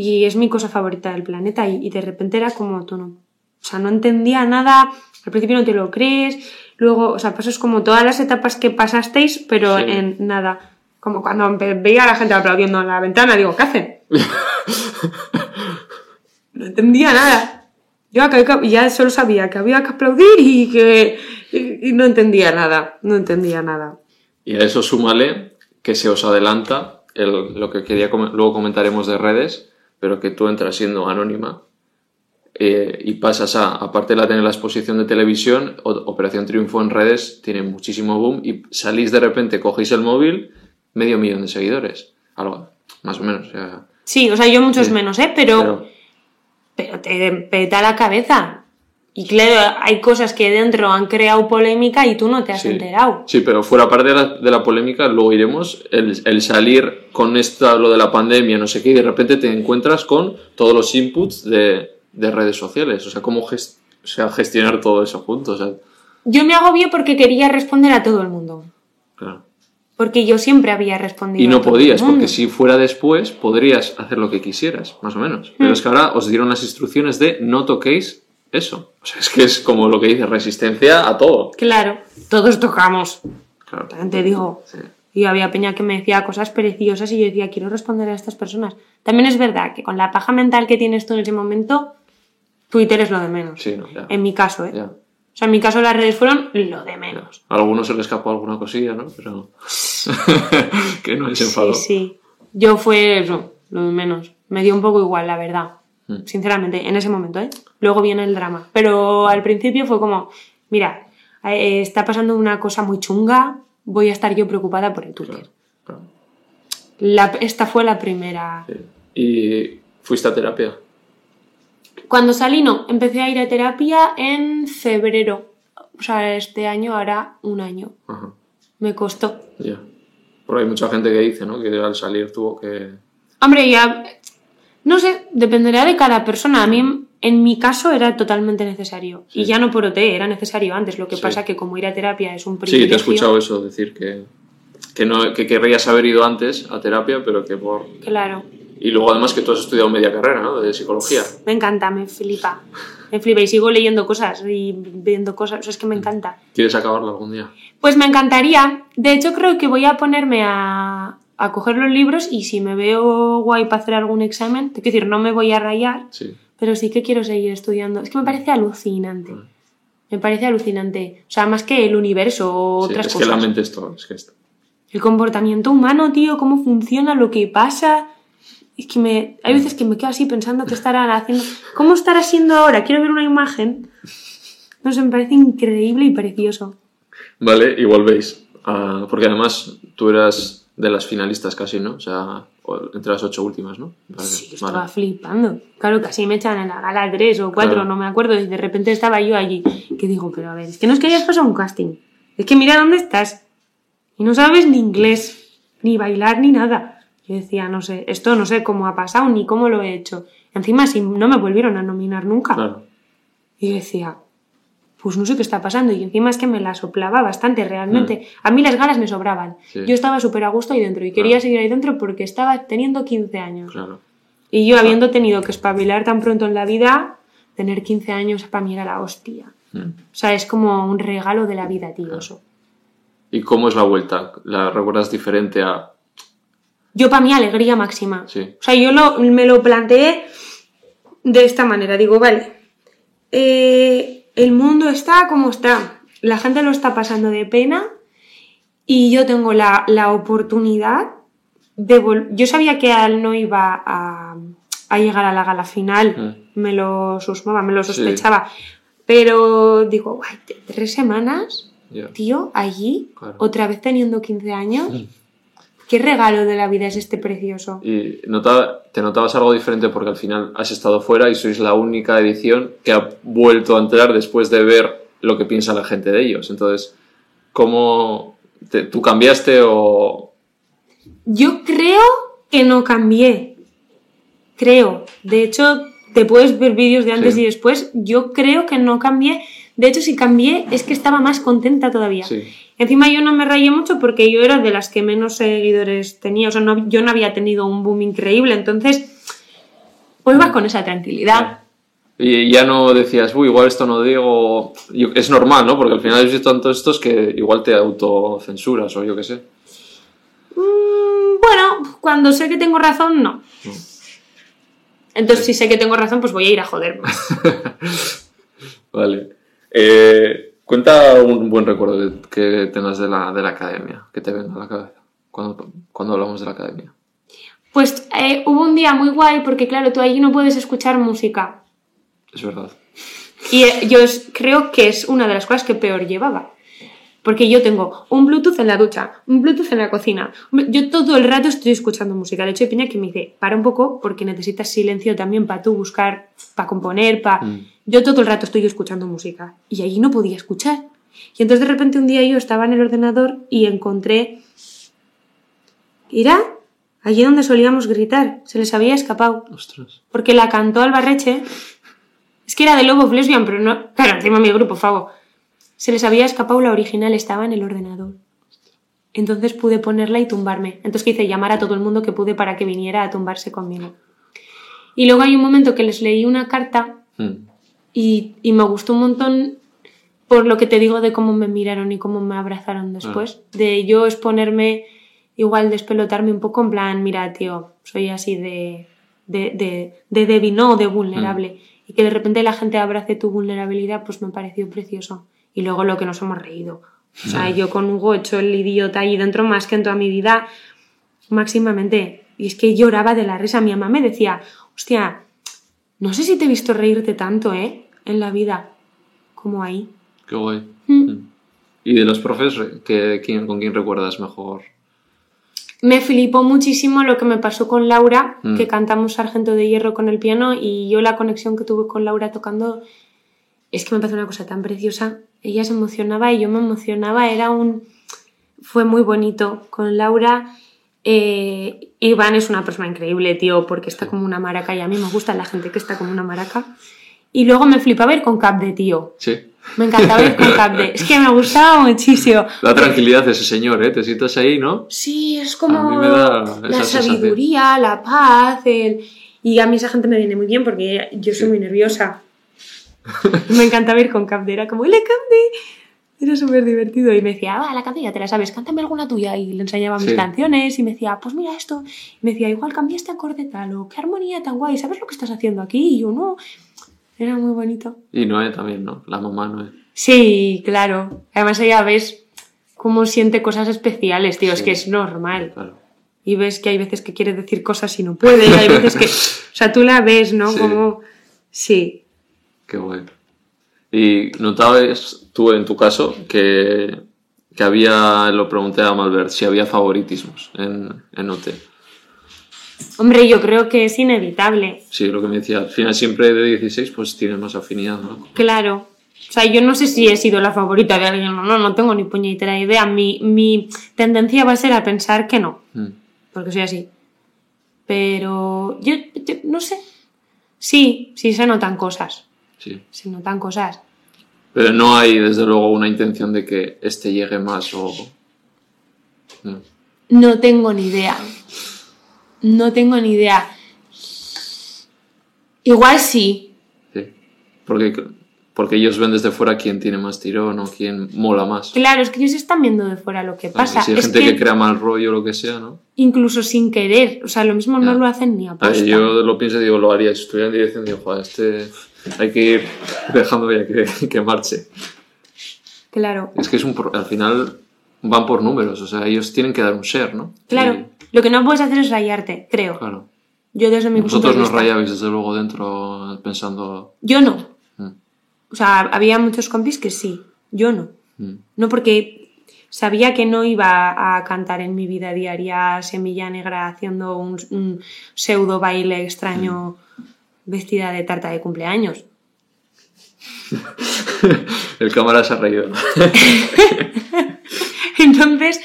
Y es mi cosa favorita del planeta. Y, y de repente era como, tú no... O sea, no entendía nada. Al principio no te lo crees. Luego, o sea, pasas como todas las etapas que pasasteis, pero Sí. en nada. Como cuando veía a la gente aplaudiendo en la ventana, digo, ¿qué hacen? No entendía nada. Yo acá- ya solo sabía que había que aplaudir y que y- y no entendía nada. No entendía nada. Y a eso súmale que se os adelanta el- lo que quería luego comentaremos de redes, pero que tú entras siendo anónima eh, y pasas a, aparte de la tener la exposición de televisión, o- Operación Triunfo en redes tiene muchísimo boom y salís de repente, cogéis el móvil, medio millón de seguidores. Algo, más o menos. o sea, Sí, o sea, yo muchos menos, ¿eh? Pero, pero- pero te peta la cabeza. Y claro, hay cosas que dentro han creado polémica y tú no te has Sí. enterado. Sí, pero fuera parte de la, de la polémica, luego iremos, el, el salir con esto, lo de la pandemia, no sé qué, y de repente te encuentras con todos los inputs de, de redes sociales. O sea, cómo ges- o sea, gestionar todo eso juntos. O sea, Yo me agobié porque quería responder a todo el mundo. claro. Porque yo siempre había respondido. Y no a todo podías, el mundo. porque si fuera después, podrías hacer lo que quisieras, más o menos. Pero Mm. es que ahora os dieron las instrucciones de no toquéis eso. O sea, es que es como lo que dice, resistencia a todo. Claro, todos tocamos. Claro. También te digo. Sí. Y había peña que me decía cosas preciosas y yo decía, quiero responder a estas personas. También es verdad que con la paja mental que tienes tú en ese momento, Twitter es lo de menos. Sí, no, ya. En mi caso, ¿eh? Ya. O sea, en mi caso las redes fueron lo de menos. A algunos se le escapó alguna cosilla, ¿no? Pero. que no se enfadó. Sí, sí. Yo fue eso, lo de menos. Me dio un poco igual, la verdad. Mm. Sinceramente, en ese momento, ¿eh? Luego viene el drama. Pero al principio fue como, mira, eh, está pasando una cosa muy chunga, voy a estar yo preocupada por el Twitter. Claro, claro. La- esta fue la primera. Sí. ¿Y fuiste a terapia? Cuando salí, no. Empecé a ir a terapia en febrero. O sea, este año hará un año. Ajá. Me costó. Ya. Porque hay mucha gente que dice, ¿no? Que al salir tuvo que. Hombre, ya. No sé, dependerá de cada persona. A mí, en mi caso, era totalmente necesario. Y ya no por OT, era necesario antes. Lo que Sí. pasa que como ir a terapia es un Sí, privilegio. te he escuchado eso, decir que. Que, no, que querrías haber ido antes a terapia, pero que por. Claro. Y luego además que tú has estudiado media carrera, ¿no? De psicología. Me encanta, me flipa. Me flipa y sigo leyendo cosas y viendo cosas. O sea, es que me encanta. ¿Quieres acabarlo algún día? Pues me encantaría. De hecho, creo que voy a ponerme a, a coger los libros y si me veo guay para hacer algún examen, te quiero decir, no me voy a rayar, Sí. pero sí que quiero seguir estudiando. Es que me parece alucinante. Me parece alucinante. O sea, más que el universo o Sí, otras es cosas. que la mente es todo. Es que esto. El comportamiento humano, tío, cómo funciona, lo que pasa. Es que me, hay veces que me quedo así pensando qué estarán haciendo. ¿Cómo estará siendo ahora? Quiero ver una imagen. No sé, me parece increíble y precioso. Vale, y volvéis. a- porque además tú eras de las finalistas casi, ¿no? O sea, entre las ocho últimas, ¿no? Parece. Sí, estaba Vale. flipando. Claro, casi me echan en la gala tres o cuatro, Claro. no me acuerdo. Y de repente estaba yo allí. Que digo, pero a ver, es que no es que hayas pasado un casting. Es que mira dónde estás. Y no sabes ni inglés, ni bailar, ni nada. Yo decía, no sé, esto no sé cómo ha pasado, ni cómo lo he hecho. Encima, si no me volvieron a nominar nunca. Claro. Y yo decía, pues no sé qué está pasando. Y encima es que me la soplaba bastante realmente. A mí las galas me sobraban. Mm. Sí. Yo estaba súper a gusto ahí dentro y quería Claro. seguir ahí dentro porque estaba teniendo 15 años. Claro. Y yo habiendo tenido que espabilar tan pronto en la vida, tener 15 años para mí era la hostia. Mm. O sea, es como un regalo de la vida, tío, eso. ¿Y cómo es la vuelta? ¿La recuerdas diferente a...? Yo para mí alegría máxima. Sí. O sea, yo lo- me lo planteé de esta manera. Digo, vale, eh, el mundo está como está. La gente lo está pasando de pena y yo tengo la, la oportunidad de vol- Yo sabía que él no iba a, a llegar a la gala final. Me lo susmaba, me lo Sí. sospechaba. Pero digo, guay, tres semanas, tío, allí, Claro. otra vez teniendo 15 años. ¿Qué regalo de la vida es este precioso? ¿Y te notabas algo diferente porque al final has estado fuera y sois la única edición que ha vuelto a entrar después de ver lo que piensa la gente de ellos? Entonces, ¿cómo te- tú cambiaste o...? Yo creo que no cambié. Creo. De hecho, te puedes ver vídeos de antes Sí. y después. Yo creo que no cambié. De hecho, si cambié es que estaba más contenta todavía. Sí. Encima yo no me rayé mucho porque yo era de las que menos seguidores tenía. O sea, no- yo no había tenido un boom increíble. Entonces, pues vas con esa tranquilidad. Y ya no decías, uy, igual esto no digo... Es normal, ¿no? Porque al final has visto tantos estos que igual te autocensuras o yo qué sé. Mm, bueno, cuando sé que tengo razón, no. Entonces, si sé que tengo razón, pues voy a ir a joder más. Vale. Eh, cuenta un buen recuerdo que, tengas de la, de la academia, que te venga a la cabeza cuando, cuando hablamos de la academia. Pues eh, hubo un día muy guay porque, claro, tú allí no puedes escuchar música. Es verdad. Y eh, yo creo que es una de las cosas que peor llevaba. Porque yo tengo un Bluetooth en la ducha, un Bluetooth en la cocina. Yo todo el rato estoy escuchando música. De hecho, hay Peña que me dice, para un poco porque necesitas silencio también para tú buscar, para componer, para... Mm. Yo todo el rato estoy escuchando música. Y allí no podía escuchar. Y entonces de repente un día yo estaba en el ordenador y encontré... ¿Era? Allí donde solíamos gritar. Se les había escapado Ostras. porque la cantó Albarreche. Es que era de Love of Lesbian, pero no. Claro, encima mi grupo, Fago. Se les había escapado la original, estaba en el ordenador. Entonces pude ponerla y tumbarme. Entonces que hice llamar a todo el mundo que pude para que viniera a tumbarse conmigo. Y luego hay un momento que les leí una carta Mm. Y, y me gustó un montón por lo que te digo de cómo me miraron y cómo me abrazaron después. De yo exponerme, igual despelotarme un poco en plan, mira, tío, soy así de, de, de, de débil, no de vulnerable. Y que de repente la gente abrace tu vulnerabilidad, pues me pareció precioso. Y luego lo que nos hemos reído. O sea, yo con Hugo he hecho el idiota ahí dentro más que en toda mi vida, máximamente. Y es que lloraba de la risa. Mi mamá me decía, hostia, no sé si te he visto reírte tanto, ¿eh? En la vida, como ahí. Qué guay. Mm. Mm. ¿Y de los profes, que, quién, con quién recuerdas mejor? Me flipó muchísimo lo que me pasó con Laura, Mm. que cantamos Sargento de Hierro con el piano y yo la conexión que tuve con Laura tocando es que me parece una cosa tan preciosa. Ella se emocionaba y yo me emocionaba, era un... fue muy bonito con Laura. Eh, Iván es una persona increíble, tío, porque está como una maraca y a mí me gusta la gente que está como una maraca. Y luego me flipaba ir con Cap de tío. Sí. Me encantaba ir con Cap de. Es que me gustaba muchísimo. La tranquilidad de ese señor, ¿eh? Te sientas ahí, ¿no? Sí, es como la esa sensación. sabiduría, la paz, el... y a mí esa gente me viene muy bien porque yo soy Sí. muy nerviosa. me encantaba ir con Capde, era como, ¡le Capde! Era súper divertido y me decía, ah, la canción ya te la sabes, cántame alguna tuya y le enseñaba mis Sí. canciones y me decía, pues mira esto, y me decía, igual cambié este acorde tal o qué armonía tan guay, ¿sabes lo que estás haciendo aquí? Y yo, no, era muy bonito. Y Noé también, ¿no? La mamá Noé. Sí, claro. Además ella ves cómo siente cosas especiales, tío, es que es normal. Claro. y ves que hay veces que quiere decir cosas y no puede, y hay veces que, o sea, tú la ves, ¿no? Sí. Como, sí, Qué guay. Y notabas tú en tu caso que, que había, lo pregunté a Malvert, si había favoritismos en, en OT. Hombre, yo creo que es inevitable, Sí, lo que me decía, al final siempre de 16 pues tienes más afinidad, ¿no? claro. O sea, yo no sé si he sido la favorita de alguien o no, no tengo ni puñetera idea. Mi, mi tendencia va a ser a pensar que no, Mm. porque soy así. Pero yo, yo no sé. Sí, sí se notan cosas, Sí. se notan cosas. Pero no hay, desde luego, una intención de que este llegue más o... No. No tengo ni idea. No tengo ni idea. Igual sí. Sí. Porque, porque ellos ven desde fuera quién tiene más tirón o quién mola más. Claro, es que ellos están viendo de fuera lo que pasa. Si hay es gente que, que... crea mal rollo o lo que sea, ¿no? incluso sin querer, o sea, lo mismo no lo hacen ni a posta. yo lo pienso y digo, lo haría. Si estuviera en dirección, digo, joder, este hay que ir dejando ya que, que marche. Claro, Es que es un al final van por números, o sea, ellos tienen que dar un share, ¿no? claro. Lo que no puedes hacer es rayarte, creo. claro. Yo desde mi punto Vosotros nos rayabais desde luego dentro pensando... Yo no. mm, O sea, había muchos compis que sí. Yo no. mm, No porque sabía que no iba a cantar en mi vida diaria Semilla Negra haciendo un, un pseudo baile extraño vestida de tarta de cumpleaños. El cámara se ha reído. Entonces,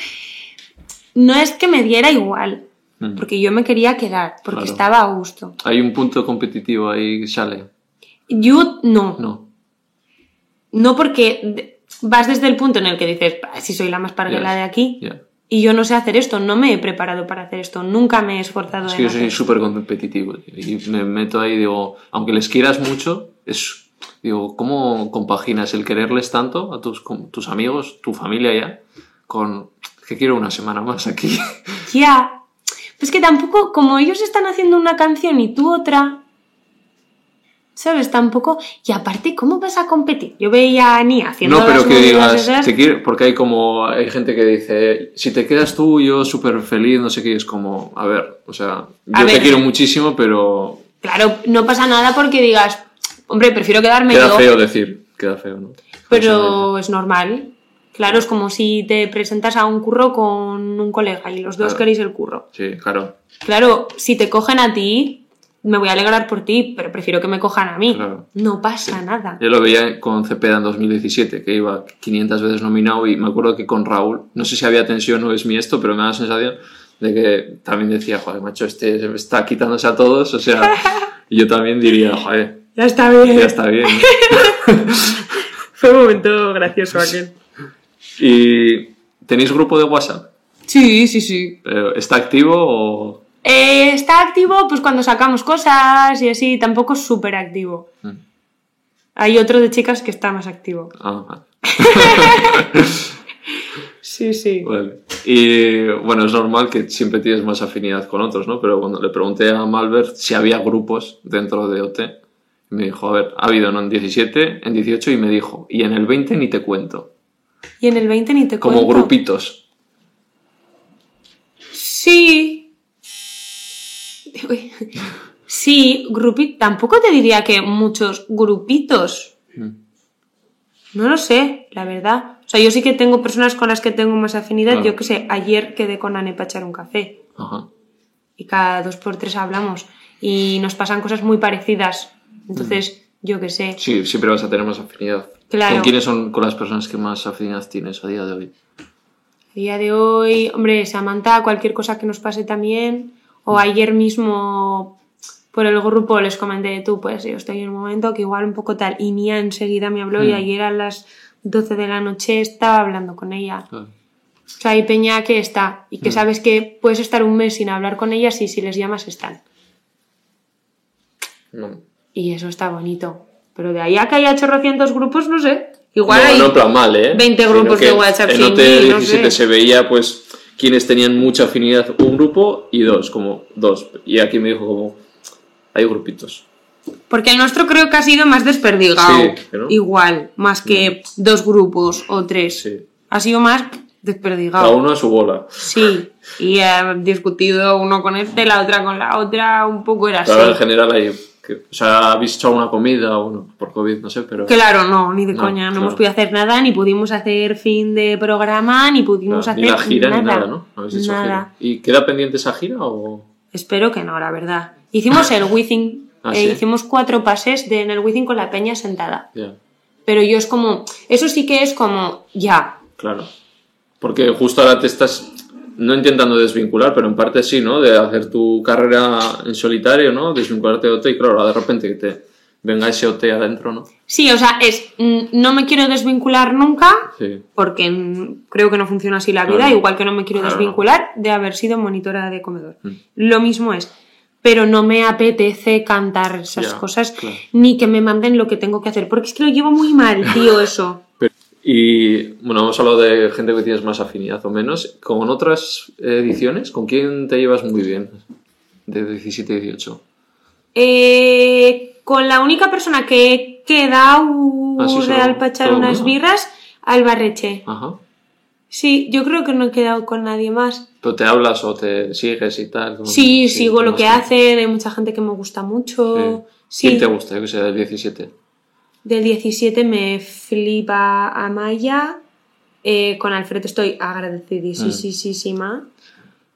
no es que me diera igual, Mm. porque yo me quería quedar, porque Claro. estaba a gusto. Hay un punto competitivo ahí sale. Yo no. No. No porque vas desde el punto en el que dices, "Ah, si soy la más parguela Ya. de aquí, y yo no sé hacer esto, no me he preparado para hacer esto, nunca me he esforzado Es en que yo soy súper competitivo tío, y me meto ahí digo, aunque les quieras mucho, es, digo, ¿cómo compaginas el quererles tanto a tus, tus amigos, tu familia ya, con que quiero una semana más aquí? Ya. Pues que tampoco, como ellos están haciendo una canción y tú otra, ¿sabes? Tampoco. Y aparte, ¿cómo vas a competir? Yo veía a Ani haciendo No, pero las que digas, esas. te quiero- porque hay como, hay gente que dice, si te quedas tú, yo súper feliz, no sé qué, es como, a ver, o sea, A yo te ver. quiero muchísimo, pero Claro, no pasa nada porque digas, Hombre, prefiero quedarme Queda yo, feo decir, queda feo, ¿no? pero es normal. Claro, es como si te presentas a un curro con un colega y los dos Claro. queréis el curro. Sí, claro. Claro, si te cogen a ti, me voy a alegrar por ti, pero prefiero que me cojan a mí. Claro. No pasa nada. Yo lo veía con Cepeda en 2017, que iba 500 veces nominado y me acuerdo que con Raúl, no sé si había tensión o es mi esto, pero me da la sensación de que también decía, joder, macho, este está quitándose a todos, o sea, y yo también diría, joder, Ya está bien. ya está bien. Fue un momento gracioso aquel. ¿Y tenéis grupo de WhatsApp? Sí, sí, sí. Pero, ¿Está activo o...? Eh, está activo pues cuando sacamos cosas y así, tampoco es súper activo. Mm. Hay otro de chicas que está más activo. Ah, vale. Sí, sí. Vale. Y bueno, es normal que siempre tienes más afinidad con otros, ¿no? Pero cuando le pregunté a Malbert si había grupos dentro de OT, me dijo, a ver, ha habido ¿no? en 17, en 18 y me dijo, y en el 20 ni te cuento. Y en el 20 ni te Como cuento. grupitos. Sí. Uy. Sí, grupi... Tampoco te diría que muchos grupitos. Mm. No lo sé, la verdad. O sea, yo sí que tengo personas con las que tengo más afinidad. Claro. Yo que sé, ayer quedé con Anne para echar un café. Ajá. Y cada dos por tres hablamos. Y nos pasan cosas muy parecidas. Entonces, yo que sé. Sí, siempre vas a tener más afinidad. Claro. ¿Con quiénes son con las personas que más afinidad tienes a día de hoy? A día de hoy, hombre, Samantha, cualquier cosa que nos pase también. O ayer mismo por el grupo les comenté, tú, pues yo estoy en un momento que igual un poco tal. Y Nia enseguida me habló y Mm. ayer a las 12 de la noche estaba hablando con ella. Claro. O sea, hay peña que está y que Mm. sabes que puedes estar un mes sin hablar con ellas y si les llamas están. No. Y eso está bonito. Pero de ahí a que haya chorrocientos grupos, no sé. Igual no, hay no plan mal, ¿eh? 20 Sino grupos de WhatsApp En sin OT mí, no 17 sé. se veía, pues, quienes tenían mucha afinidad, un grupo y dos, como dos. Y aquí me dijo como, hay grupitos. Porque el nuestro creo que ha sido más desperdigado. Sí, ¿no? Igual, más que dos grupos o tres. Sí. Ha sido más Cada desperdigado. uno a su bola. Sí. Y he discutido uno con este, la otra con la otra, un poco era así. Claro, en general hay, que- o sea, habéis hecho alguna comida, bueno, por COVID, no sé, pero... Claro, no, ni de No, coña. No claro. hemos podido hacer nada, ni pudimos hacer fin de programa, ni pudimos Claro, hacer ni la gira nada. ni nada, ¿no? No habéis hecho Nada. gira. ¿Y queda pendiente esa gira o...? Espero que no, la verdad. Hicimos el Withing. ¿Ah, eh? Hicimos cuatro pases de, en el Withing con la peña sentada. Pero yo es como. Eso sí que es como. Ya. claro. Porque justo ahora te estás, no intentando desvincular, pero en parte sí, ¿no? De hacer tu carrera en solitario, ¿no? Desvincularte de OT y claro, ahora de repente que te venga ese OT adentro, ¿no? Sí, o sea, es. mm, No me quiero desvincular nunca. Sí. Porque creo que no funciona así la vida, Claro. igual que no me quiero Claro. desvincular de haber sido monitora de comedor. Mm. Lo mismo es. Pero no me apetece cantar esas cosas, claro. ni que me manden lo que tengo que hacer, porque es que lo llevo muy mal, tío, eso. Y bueno, hemos hablado de gente que tienes más afinidad o menos. Con otras ediciones, ¿con quién te llevas muy bien? De 17 y 18. Eh, con la única persona que he quedado Ah, sí, echar solo unas una. birras, Albarreche. Ajá. Sí, yo creo que no he quedado con nadie más. ¿Pero te hablas o te sigues y tal? ¿Cómo- Sí, sigo lo ¿cómo que hacen, hay mucha gente que me gusta mucho. Sí, ¿Quién te gusta? Yo que sé, del 17. Del 17 me flipa Amaya. Eh, con Alfredo estoy agradecidísima.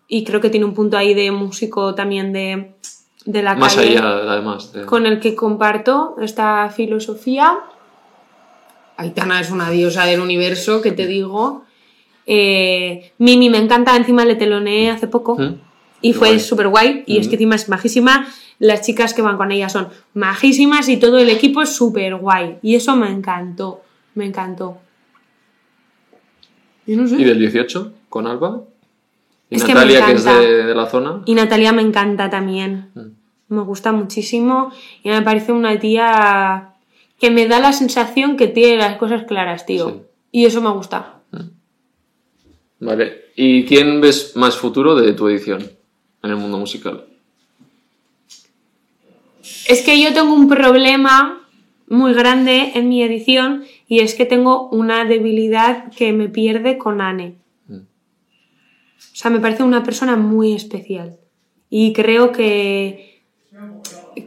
Y creo que tiene un punto ahí de músico también de, de la Más calle. allá, además. De... con el que comparto esta filosofía. Aitana es una diosa del universo, que te digo. Eh, Mimi me encanta, encima le teloneé hace poco ¿Mm? Y Qué fue súper guay. Y es que encima es majísima. Las chicas que van con ella son majísimas y todo el equipo es súper guay. Y eso me encantó, me encantó. Y no sé. ¿Y del 18? ¿Con Alba? ¿Y Es que me Natalia, que, es de, de la zona? Y Natalia me encanta también. Mm. Me gusta muchísimo y me parece una tía que me da la sensación que tiene las cosas claras, tío. Sí. Y eso me gusta. Vale. ¿Y quién ves más futuro de tu edición en el mundo musical? Es que yo tengo un problema muy grande en mi edición y es que tengo una debilidad que me pierde con Anne. Mm. O sea, me parece una persona muy especial. Y creo que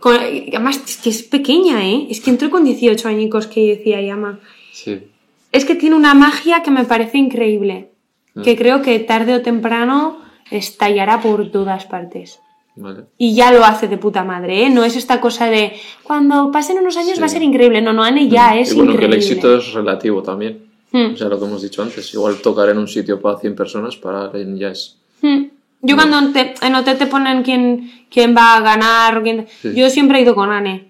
con- además, es que es pequeña, ¿eh? Es que entró con 18 añicos que decía Yama. Sí. Es que tiene una magia que me parece increíble. Mm. Que creo que tarde o temprano estallará por todas partes. Vale. Y ya lo hace de puta madre, ¿eh? No es esta cosa de cuando pasen unos años Sí. va a ser increíble. No, no, Anne ya es y bueno, increíble. que el éxito es relativo también. Hmm. O sea, lo que hemos dicho antes. Igual tocar en un sitio para 100 personas, para alguien ya es. Hmm. Yo cuando te- en OT te ponen quién, quién va a ganar, quién- Sí. yo siempre he ido con Anne.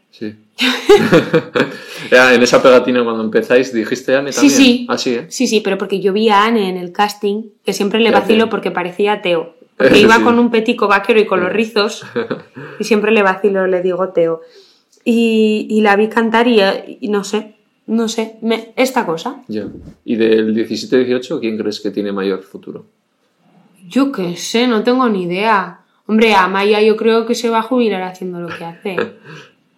En esa pegatina cuando empezáis dijiste Anne también. sí. Ah, sí, ¿eh? Sí, sí, pero porque yo vi a Anne en el casting, que siempre le vacilo porque parecía Teo. Porque iba Sí. con un petico vaquero y con los rizos, y siempre le vacilo, le digo Teo. Y, y la vi cantar y, y no sé, no sé, me- esta cosa. Ya. ¿Y del 17-18 quién crees que tiene mayor futuro? Yo qué sé, no tengo ni idea. Hombre, Amaya yo creo que se va a jubilar haciendo lo que hace.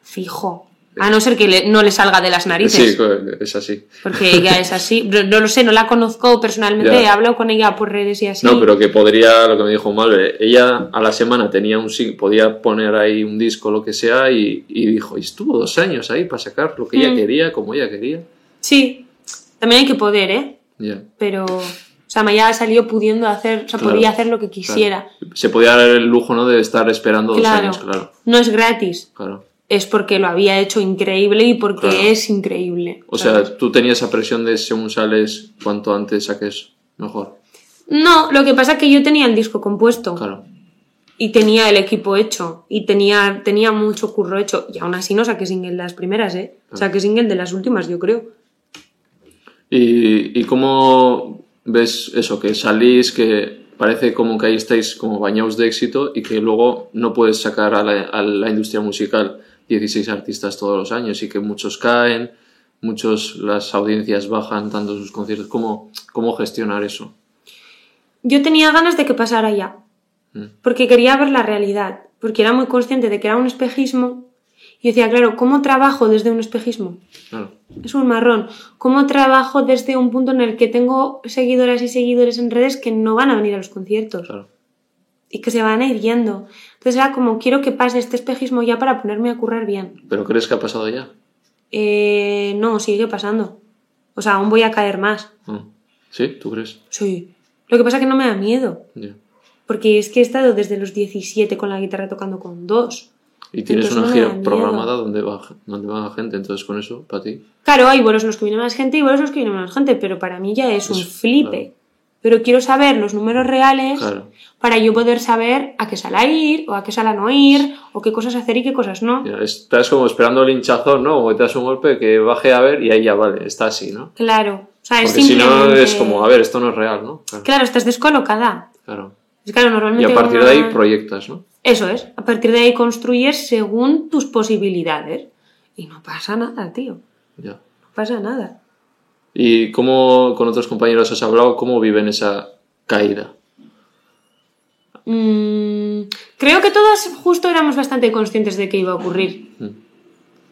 Fijo. A no ser que le- no le salga de las narices. Sí, es así. Porque ella es así. No, lo sé, no la conozco personalmente. Ya. He hablado con ella por redes y así. No, pero que podría, lo que me dijo Malve, ella a la semana tenía un podía poner ahí un disco, lo que sea, y, y dijo, y estuvo dos años ahí para sacar lo que ella Mm. quería, como ella quería. Sí. También hay que poder, ¿eh? Ya. Pero. O sea, Amaya salió pudiendo hacer. O sea, Claro, podía hacer lo que quisiera. Claro. Se podía dar el lujo, ¿no? De estar esperando dos Claro. años, claro. No es gratis. Claro. Es porque lo había hecho increíble y porque Claro. es increíble. O ¿sabes? sea, tú tenías esa presión de según sales, cuanto antes saques, mejor. No, lo que pasa es que yo tenía el disco compuesto. Claro. y tenía el equipo hecho y tenía, tenía mucho curro hecho y aún así no saqué single de las primeras, ¿eh? Saqué single de las últimas, yo creo. ¿Y, y cómo ves eso? Que salís, que parece como que ahí estáis como bañados de éxito y que luego no puedes sacar a la, a la industria musical 16 artistas todos los años y que muchos caen, muchos las audiencias bajan tanto sus conciertos. ¿Cómo, cómo gestionar eso? Yo tenía ganas de que pasara ya, Mm. porque quería ver la realidad, porque era muy consciente de que era un espejismo y decía, claro, ¿cómo trabajo desde un espejismo? Claro. Es un marrón. ¿Cómo trabajo desde un punto en el que tengo seguidoras y seguidores en redes que no van a venir a los conciertos? Claro. Y que se van a ir yendo. Entonces era como, quiero que pase este espejismo ya para ponerme a currar bien. ¿Pero crees que ha pasado ya? Eh, no, sigue pasando. O sea, aún voy a caer más. Ah. ¿Sí? ¿Tú crees? Sí. Lo que pasa es que no me da miedo. Porque es que he estado desde los 17 con la guitarra tocando con dos. Y tienes Entonces una gira programada donde va, donde va gente, entonces con eso, para ti. Claro, hay vuelos en los que viene más gente y vuelos en los que viene menos gente, pero para mí ya es un flipe. claro. Pero quiero saber los números reales Claro. para yo poder saber a qué sala ir o a qué sala no ir o qué cosas hacer y qué cosas no. Ya, estás como esperando el hinchazón, ¿no? O que te das un golpe que baje a ver y ahí ya vale, está así, ¿no? Claro. O sea, es Porque si no es como, a ver, esto no es real, ¿no? Claro. Claro, estás descolocada. claro. Es claro, normalmente Y a partir de ahí proyectas, ¿no? Eso es. A partir de ahí construyes según tus posibilidades. Y no pasa nada, tío. Ya. No pasa nada. ¿Y cómo con otros compañeros has hablado? ¿Cómo viven esa caída? Mm, creo que todos justo éramos bastante conscientes de que iba a ocurrir. Mm.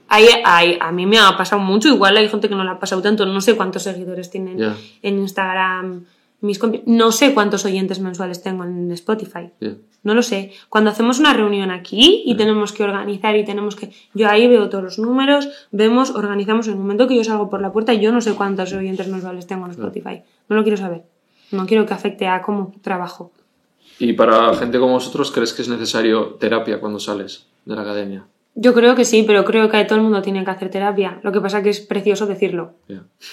Hay, hay- a mí me ha pasado mucho, igual hay gente que no le ha pasado tanto, no sé cuántos seguidores tienen en Instagram, mis no sé cuántos oyentes mensuales tengo en Spotify, no lo sé. Cuando hacemos una reunión aquí y tenemos que organizar y tenemos que... Yo ahí veo todos los números, vemos, organizamos en el momento que yo salgo por la puerta, yo no sé cuántos oyentes mensuales tengo en Spotify, no lo quiero saber, no quiero que afecte a cómo trabajo. ¿Y para gente como vosotros crees que es necesario terapia cuando sales de la academia? Yo creo que sí, pero creo que todo el mundo tiene que hacer terapia. Lo que pasa que es precioso decirlo.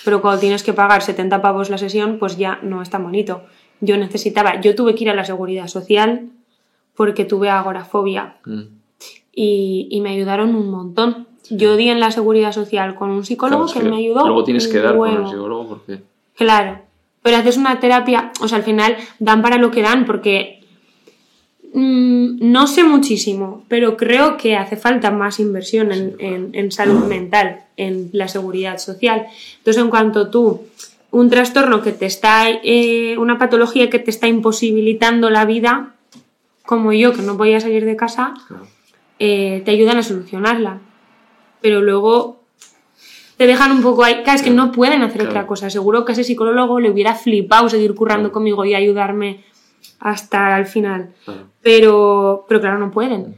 Pero cuando tienes que pagar 70 pavos la sesión, pues ya no es tan bonito. Yo necesitaba, yo tuve que ir a la seguridad social porque tuve agorafobia Mm. y, y me ayudaron un montón. Yo di en la seguridad social con un psicólogo Claro, es que me ayudó. Luego tienes que un dar con el huevo. psicólogo porque... Claro, pero haces una terapia, o sea, al final dan para lo que dan porque mm, no sé muchísimo, pero creo que hace falta más inversión en, en- en salud mental, en la seguridad social. Entonces, en cuanto tú, un trastorno que te está, eh, una patología que te está imposibilitando la vida, como yo, que no podía salir de casa, eh, te ayudan a solucionarla. Pero luego te dejan un poco ahí. Es que no pueden hacer Claro. otra cosa. Seguro que a ese psicólogo le hubiera flipado seguir currando Claro. conmigo y ayudarme hasta el final. Claro. Pero, pero claro, no pueden.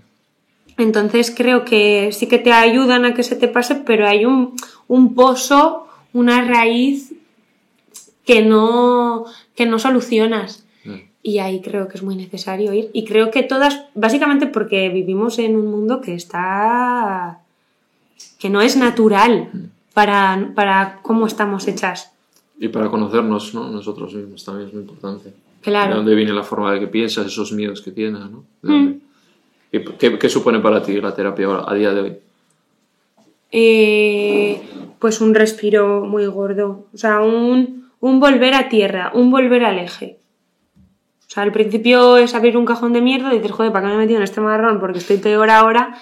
Entonces creo que sí que te ayudan a que se te pase, pero hay un, un pozo, una raíz que no, que no solucionas. Mm. Y ahí creo que es muy necesario ir. Y creo que todas, básicamente porque vivimos en un mundo que está. que no es natural para, para cómo estamos hechas. Y para conocernos, ¿no? Nosotros mismos también es muy importante. Claro. De dónde viene la forma de que piensas, esos miedos que tienes, ¿no? ¿De Mm. ¿Y qué, qué supone para ti la terapia a día de hoy? Eh, pues un respiro muy gordo. O sea, un, un volver a tierra, un volver al eje. O sea, al principio es abrir un cajón de mierda y dices, joder, ¿para qué me he metido en este marrón? Porque estoy peor ahora.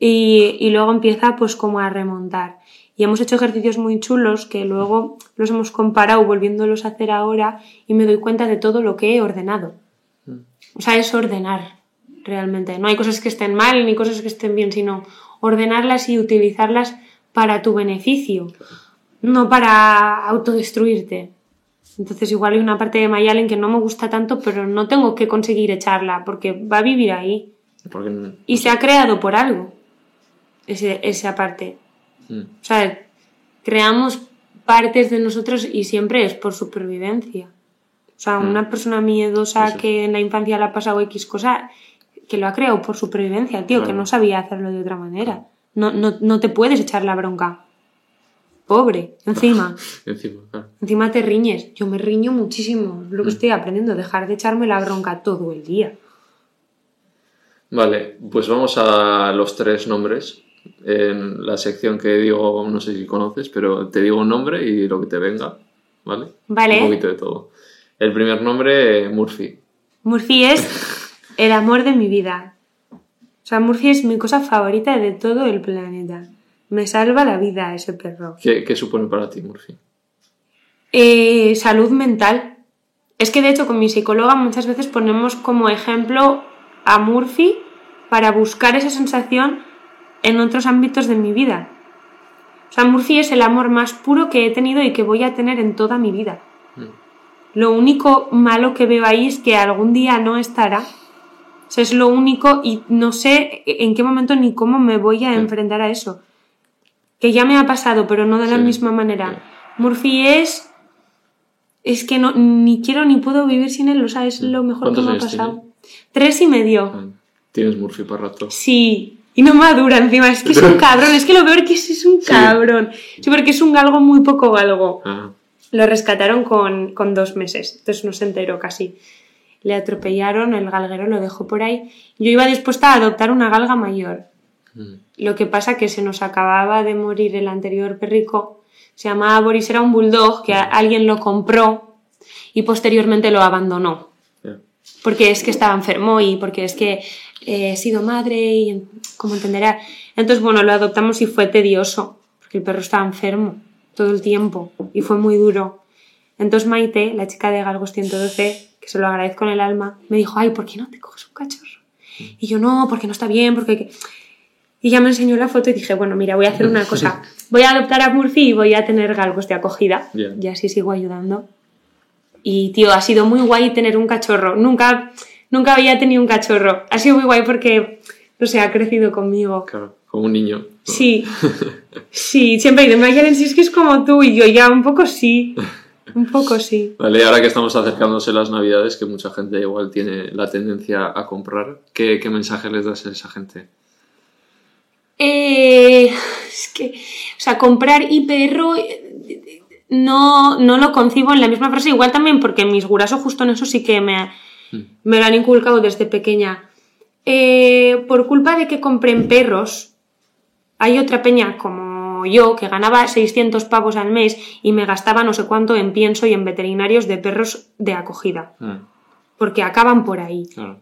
Y, y luego empieza pues como a remontar. Y hemos hecho ejercicios muy chulos que luego los hemos comparado volviéndolos a hacer ahora y me doy cuenta de todo lo que he ordenado. O sea, es ordenar, realmente. No hay cosas que estén mal ni cosas que estén bien, sino ordenarlas y utilizarlas para tu beneficio, no para autodestruirte. Entonces igual hay una parte de Mayalen que no me gusta tanto, pero no tengo que conseguir echarla porque va a vivir ahí. Porque, Y se ha creado por algo, ese- esa parte. Mm. O sea, creamos partes de nosotros y siempre es por supervivencia. O sea, Mm. una persona miedosa Eso. que en la infancia le ha pasado X cosa, que lo ha creado por supervivencia, tío, que no sabía hacerlo de otra manera. No, no, no te puedes echar la bronca. Pobre, encima. Encima, claro. encima te riñes. Yo me riño muchísimo. Es Mm. lo que estoy aprendiendo, dejar de echarme la bronca todo el día. Vale, pues vamos a los tres nombres. En la sección que digo, no sé si conoces, pero te digo un nombre y lo que te venga, ¿vale? Vale. Un poquito de todo. El primer nombre, Murphy. Murphy es el amor de mi vida. O sea, Murphy es mi cosa favorita de todo el planeta. Me salva la vida ese perro. ¿Qué, qué supone para ti, Murphy? Eh, salud mental. Es que de hecho con mi psicóloga muchas veces ponemos como ejemplo a Murphy para buscar esa sensación en otros ámbitos de mi vida. O sea, Murphy es el amor más puro que he tenido y que voy a tener en toda mi vida. Lo único malo que veo ahí es que algún día no estará. O sea, es lo único y no sé en qué momento ni cómo me voy a Sí. enfrentar a eso. Que ya me ha pasado, pero no de la Sí, misma manera. sí. Murphy es... Es que no, ni quiero ni puedo vivir sin él, o sea, es lo mejor que ¿Cuántos me ha pasado. Tres y medio. Tienes Murphy para rato. Sí, y no madura encima, es que es un cabrón, es que lo peor que es, es un cabrón. Sí, porque es un galgo muy poco galgo. Ah, Lo rescataron con, con dos meses, entonces no se enteró casi. Le atropellaron, el galguero lo dejó por ahí. Yo iba dispuesta a adoptar una galga mayor. mm, Lo que pasa que se nos acababa de morir el anterior perrico. Se llamaba Boris, era un bulldog que a- alguien lo compró y posteriormente lo abandonó. Porque es que estaba enfermo y porque es que eh, he sido madre y como entenderá. Entonces, bueno, lo adoptamos y fue tedioso, porque el perro estaba enfermo todo el tiempo y fue muy duro. Entonces Maite, la chica de Galgos 112, que se lo agradezco en el alma, me dijo, ay, ¿por qué no te coges un cachorro? Y yo, no, porque no está bien, porque... hay que-". Y ya me enseñó la foto y dije, bueno, mira, voy a hacer una cosa. Voy a adoptar a Murphy y voy a tener galgos de acogida. Y así sigo ayudando. Y, tío, ha sido muy guay tener un cachorro. Nunca, nunca había tenido un cachorro. Ha sido muy guay porque, no sé, ha crecido conmigo. Claro, como un niño. ¿no? Sí, sí, siempre dicen, Mayalen, si es que es como tú. Y yo ya, un poco sí, un poco sí. Vale, ahora que estamos acercándose las navidades, que mucha gente igual tiene la tendencia a comprar, ¿qué, qué mensaje les das a esa gente? Eh, es que, o sea, comprar y perro eh, no, no lo concibo en la misma frase. Igual también porque mis gurasos justo en eso sí que me, me lo han inculcado desde pequeña. Eh, por culpa de que compren perros, hay otra peña como yo que ganaba 600 pavos al mes y me gastaba no sé cuánto en pienso y en veterinarios de perros de acogida. Ah, Porque acaban por ahí. claro.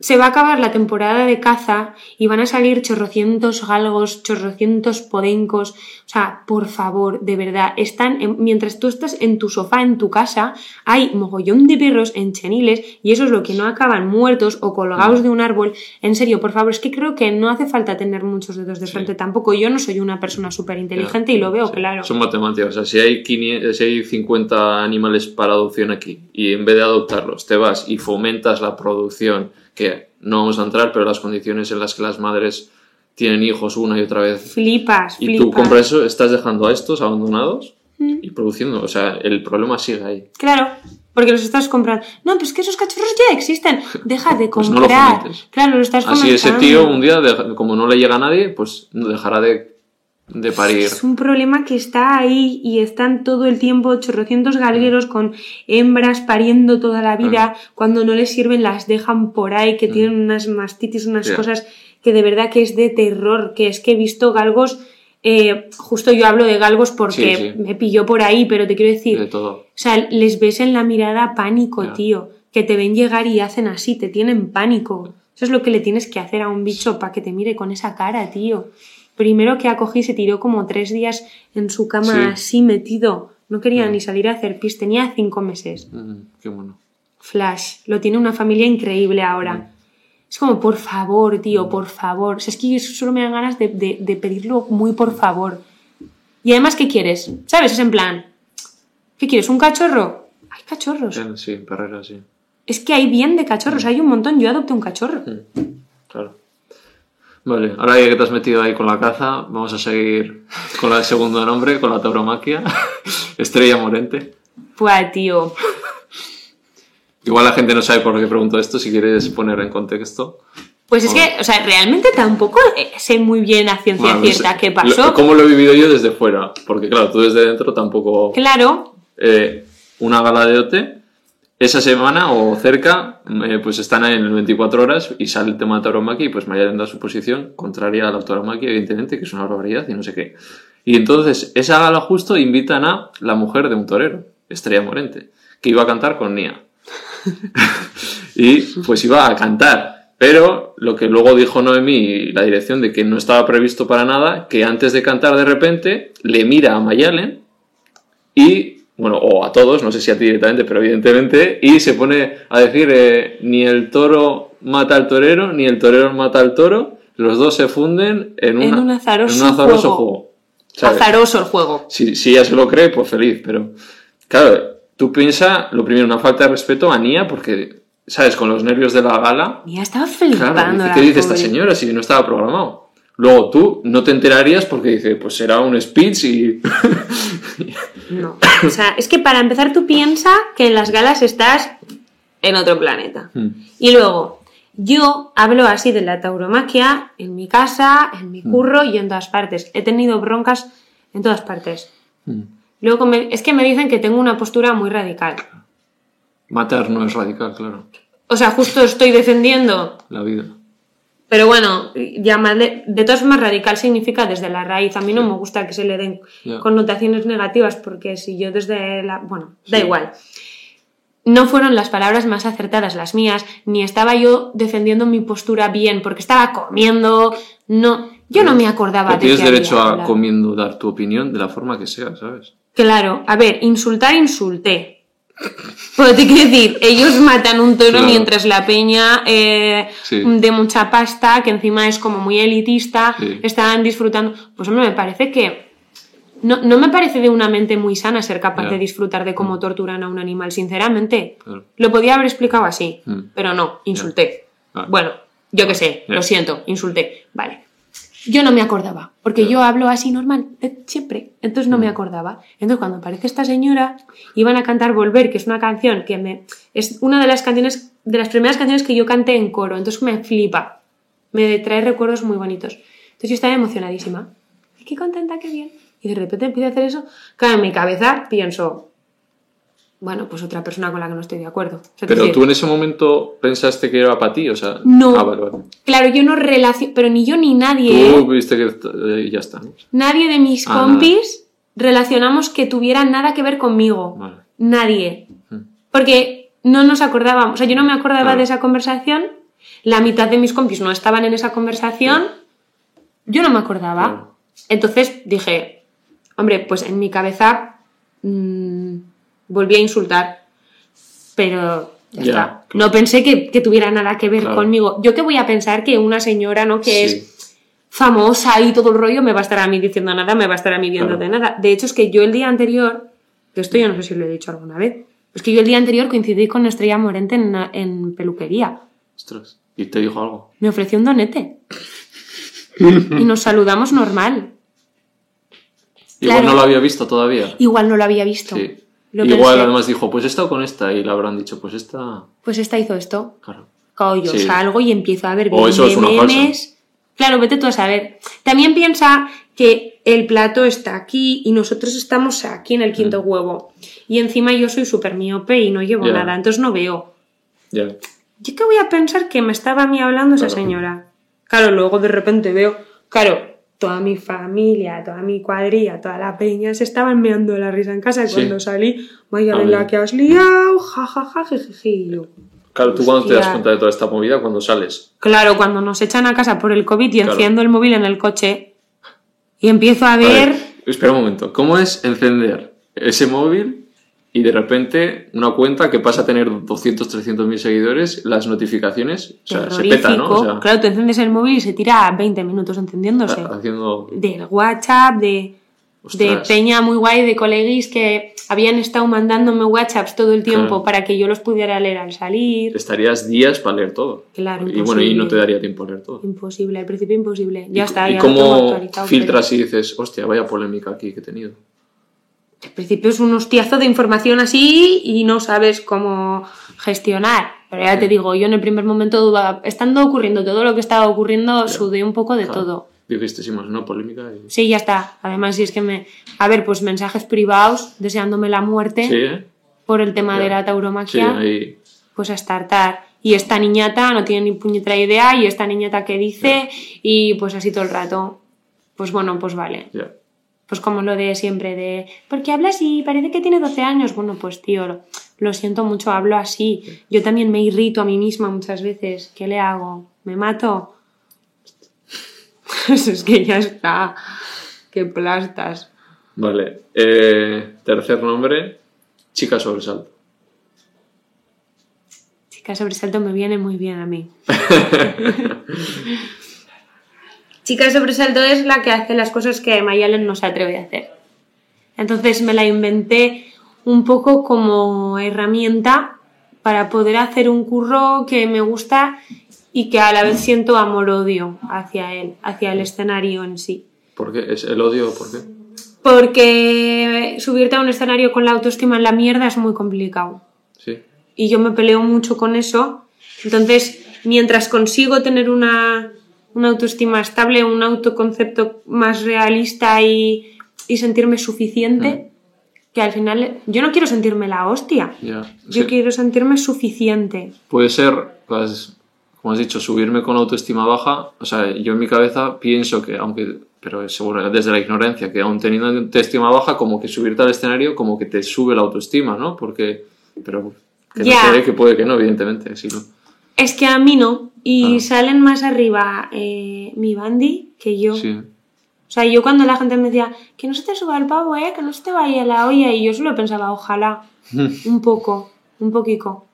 Se va a acabar la temporada de caza y van a salir chorrocientos galgos, chorrocientos podencos. O sea, por favor, de verdad, están en- mientras tú estás en tu sofá en tu casa, hay mogollón de perros en cheniles y eso es lo que no acaban muertos o colgados de un árbol. En serio, por favor, es que creo que no hace falta tener muchos dedos de Sí. frente tampoco. Yo no soy una persona súper inteligente y lo veo Sí, claro. Son matemáticas. O sea, si hay, 500 si hay 50 animales para adopción aquí y en vez de adoptarlos te vas y fomentas la producción, que no vamos a entrar, pero las condiciones en las que las madres tienen hijos una y otra vez Flipas, y flipas. tú compras eso, estás dejando a estos abandonados y produciendo. O sea, el problema sigue ahí. Claro, porque los estás comprando. No, pues que esos cachorros ya existen. Deja de Pues comprar. no lo fomentes. claro, lo estás Así ese tío un día, como no le llega a nadie, pues dejará de, de parir. Es un problema que está ahí y están todo el tiempo chorrocientos galgueros con hembras pariendo toda la vida. Cuando no les sirven las dejan por ahí, que tienen unas mastitis, unas cosas que de verdad que es de terror. Que es que he visto galgos, eh, justo yo hablo de galgos porque Sí, sí. me pilló por ahí, pero te quiero decir, De todo. o sea, les ves en la mirada pánico, tío. Que te ven llegar y hacen así, te tienen pánico. Eso es lo que le tienes que hacer a un bicho para que te mire con esa cara, tío. Primero que acogí se tiró como tres días en su cama Sí. así metido. No quería Mm. ni salir a hacer pis, tenía cinco meses. Mm, qué bueno. Flash, lo tiene una familia increíble ahora. Es como, por favor, tío, por favor. O sea, es que solo me dan ganas de, de- de pedirlo muy por favor. Y además, ¿qué quieres? ¿Sabes? Es en plan, ¿qué quieres? ¿Un cachorro? Hay cachorros. Eh, Sí, perrera, sí. Es que hay bien de cachorros, hay un montón. Yo adopté un cachorro. Claro. Vale, ahora ya que te has metido ahí con la caza, vamos a seguir con la de segundo nombre, con la tauromaquia. Estrella Morente. Pues, tío. Igual la gente no sabe por qué pregunto esto, si quieres poner en contexto. Pues es que, o sea, realmente tampoco eh, sé muy bien a ciencia Bueno, pues, cierta qué pasó. ¿Cómo lo he vivido yo desde fuera? Porque claro, tú desde dentro tampoco... Claro, eh, una gala de OT, esa semana o cerca, eh, pues están en el 24 horas y sale el tema de tauromaquia y pues Mayalen da su posición contraria a la tauromaquia, evidentemente, que es una barbaridad y no sé qué. Y entonces, esa gala justo invitan a la mujer de un torero, Estrella Morente, que iba a cantar con Nia. y pues iba a cantar. Pero lo que luego dijo Noemí y la dirección de que no estaba previsto para nada, que antes de cantar de repente le mira a Mayalen y, bueno, o a todos, no sé si a ti directamente, pero evidentemente, y se pone a decir, eh, ni el toro mata al torero, ni el torero mata al toro, los dos se funden en, un azaroso en un azaroso juego. juego. ¿sabes? azaroso el juego. Si, si ella se lo cree, pues feliz, pero claro, tú piensas, lo primero, una falta de respeto a Nia, porque, ¿sabes? Con los nervios de la gala, Ya estaba flipando. claro, ¿qué dice esta señora si no estaba programado? Luego tú no te enterarías porque dice, pues será un speech y... No. O sea, es que para empezar tú piensas que en las galas estás en otro planeta. Mm. Y luego, yo hablo así de la tauromaquia en mi casa, en mi curro y en todas partes. He tenido broncas en todas partes. Mm. Luego me- es que me dicen que tengo una postura muy radical. Matar no es radical, claro, O sea, justo estoy defendiendo. la vida. Pero bueno, llamarle, de todas formas, radical significa desde la raíz. A mí no me gusta que se le den connotaciones negativas porque si yo desde la... Bueno, da igual. No fueron las palabras más acertadas las mías, ni estaba yo defendiendo mi postura bien porque estaba comiendo. No, yo no me acordaba Pero de tienes derecho había a comiendo dar tu opinión de la forma que sea, ¿sabes? Claro, a ver, insultar, insulté. Pero te quiero decir, ellos matan un toro Claro. mientras la peña eh, Sí. de mucha pasta, que encima es como muy elitista, Sí. estaban disfrutando. Pues hombre, me parece que. No, no me parece de una mente muy sana ser capaz de disfrutar de cómo torturan a un animal, sinceramente. Lo podía haber explicado así, Mm. pero no, insulté. Bueno, yo qué sé, lo siento, insulté. Vale. Yo no me acordaba, porque yo hablo así normal, de siempre. Entonces no me acordaba. Entonces cuando aparece esta señora, iban a cantar Volver, que es una canción que me. es una de las canciones, de las primeras canciones que yo canté en coro. Entonces me flipa. Me trae recuerdos muy bonitos. Entonces yo estaba emocionadísima. Ay, qué contenta, qué bien. Y de repente empieza a hacer eso. Claro, en mi cabeza pienso. Bueno, pues otra persona con la que no estoy de acuerdo. O sea, Pero decir, tú en ese momento pensaste que era para ti, o sea... No. Ah, vale, vale. Claro, yo no relaciono, pero ni yo ni nadie, Tú ¿eh? viste que eh, ya está, nadie de mis Ah, compis relacionamos que tuviera nada que ver conmigo. Vale. Nadie. Porque no nos acordábamos, o sea, yo no me acordaba Claro. de esa conversación, la mitad de mis compis no estaban en esa conversación, yo no me acordaba. Claro. Entonces dije, hombre, pues en mi cabeza mm, volví a insultar, pero ya, está. No pensé que, que tuviera nada que ver Claro. conmigo. Yo que voy a pensar que una señora, ¿no? Que Sí. es famosa y todo el rollo me va a estar a mí diciendo nada, me va a estar a mí viendo Claro. de nada. De hecho, es que yo el día anterior, que esto yo no sé si lo he dicho alguna vez, es que yo el día anterior coincidí con Estrella Morente en, peluquería. Ostras. ¿Y te dijo algo? Me ofreció un donete. y nos saludamos normal. Igual Claro. no lo había visto todavía. Igual no lo había visto. Sí. Lo Igual pensé. además dijo, pues he estado con esta y le habrán dicho, pues esta... Pues esta hizo esto. Claro. Yo Sí. salgo y empiezo a ver O eso es una memes. Claro, vete tú a saber. También piensa que el plato está aquí y nosotros estamos aquí en el quinto huevo. Y encima yo soy súper miope y no llevo nada, entonces no veo. Ya. ¿Yo qué voy a pensar que me estaba a mí hablando esa señora? Claro, luego de repente veo, claro, toda mi familia, toda mi cuadrilla, toda la peña se estaban meando de la risa en casa y Sí. cuando salí, vaya la que has liado, jajaja, y yo, Claro, tú cuando te das cuenta de toda esta movida, cuando sales. Claro, cuando nos echan a casa por el COVID y Claro. enciendo el móvil en el coche y empiezo a ver, espera un momento. ¿Cómo es encender ese móvil y de repente una cuenta que pasa a tener 200, 300 mil seguidores, las notificaciones, o sea, se peta, ¿no? O sea, Claro, tú enciendes el móvil y se tira 20 minutos encendiéndose. haciendo... Del WhatsApp, de, de peña muy guay, de coleguis que habían estado mandándome WhatsApps todo el tiempo Claro. para que yo los pudiera leer al salir. Estarías días para leer todo. Claro, Y bueno, y no imposible. te daría tiempo a leer todo. Imposible, al principio imposible. Ya ¿Y, está, ¿Y ya cómo filtras y dices, hostia, vaya polémica aquí que he tenido? Al principio es un hostiazo de información así y no sabes cómo gestionar. Pero ya te digo, yo en el primer momento, va- estando ocurriendo todo lo que estaba ocurriendo, sudé un poco de Claro. todo. Dijiste, sí, más una polémica y... Sí, ya está. Además, si es que me... A ver, pues mensajes privados deseándome la muerte Sí, ¿eh? por el tema Ya. de la Sí, tauromaquia, ahí... pues a startar. Y esta niñata no tiene ni puñetera idea, y esta niñata que dice, y pues así todo el rato. Pues bueno, pues vale. Ya. Pues como lo de siempre, de, porque habla así, parece que tiene 12 años. Bueno, pues tío, lo, lo siento mucho, hablo así. Yo también me irrito a mí misma muchas veces. ¿Qué le hago? ¿Me mato? Pues es que ya está. Qué plastas. Vale. Eh, tercer nombre, chica sobresalto. Chica sobresalto me viene muy bien a mí. Chica sobresalto es la que hace las cosas que Mayalen no se atreve a hacer. Entonces me la inventé un poco como herramienta para poder hacer un curro que me gusta y que a la vez siento amor-odio hacia él, hacia el escenario en sí. ¿Por qué? ¿Es el odio? ¿Por qué? Porque subirte a un escenario con la autoestima en la mierda es muy complicado. Sí. y yo me peleo mucho con eso. Entonces, mientras consigo tener una, una autoestima estable, un autoconcepto más realista y, y sentirme suficiente, que al final yo no quiero sentirme la hostia, yo Sí. quiero sentirme suficiente. Puede ser, pues, como has dicho, subirme con autoestima baja. O sea, yo en mi cabeza pienso que, aunque, pero seguro desde la ignorancia, que aún teniendo autoestima baja, como que subirte al escenario, como que te sube la autoestima, ¿no? Porque, pero que no sé, que puede que no, evidentemente, sí, ¿no? Es que a mí no, y Ah. salen más arriba eh, mi bandy que yo. Sí. O sea, yo cuando la gente me decía, que no se te suba el pavo, eh, que no se te vaya la olla, y yo solo pensaba, ojalá, un poco, un poquito.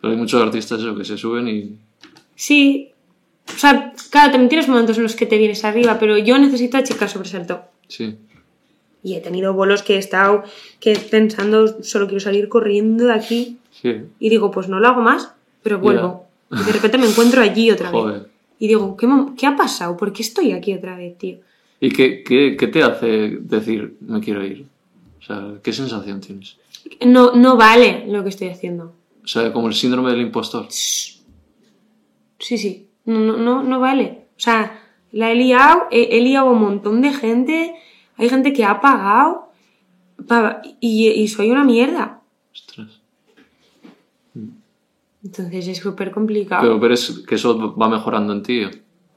Pero hay muchos artistas eso, que se suben y... Sí, o sea, claro, también tienes momentos en los que te vienes arriba, pero yo necesito a chicas sobresalto. Sí. Y he tenido bolos que he estado que pensando, solo quiero salir corriendo de aquí, Sí. y digo, pues no lo hago más, pero vuelvo. Y de repente me encuentro allí otra vez. Joder. Y digo, ¿qué, ¿qué ha pasado? ¿Por qué estoy aquí otra vez, tío? ¿Y qué, qué, qué te hace decir, me quiero ir? O sea, ¿qué sensación tienes? No, no vale lo que estoy haciendo. O sea, como el síndrome del impostor. Sí, sí, no, no, no, no vale. O sea, la he liado, he, he liado a un montón de gente, hay gente que ha pagado pa- y, y soy una mierda. Ostras. Entonces es súper complicado. Pero que eso va mejorando en ti.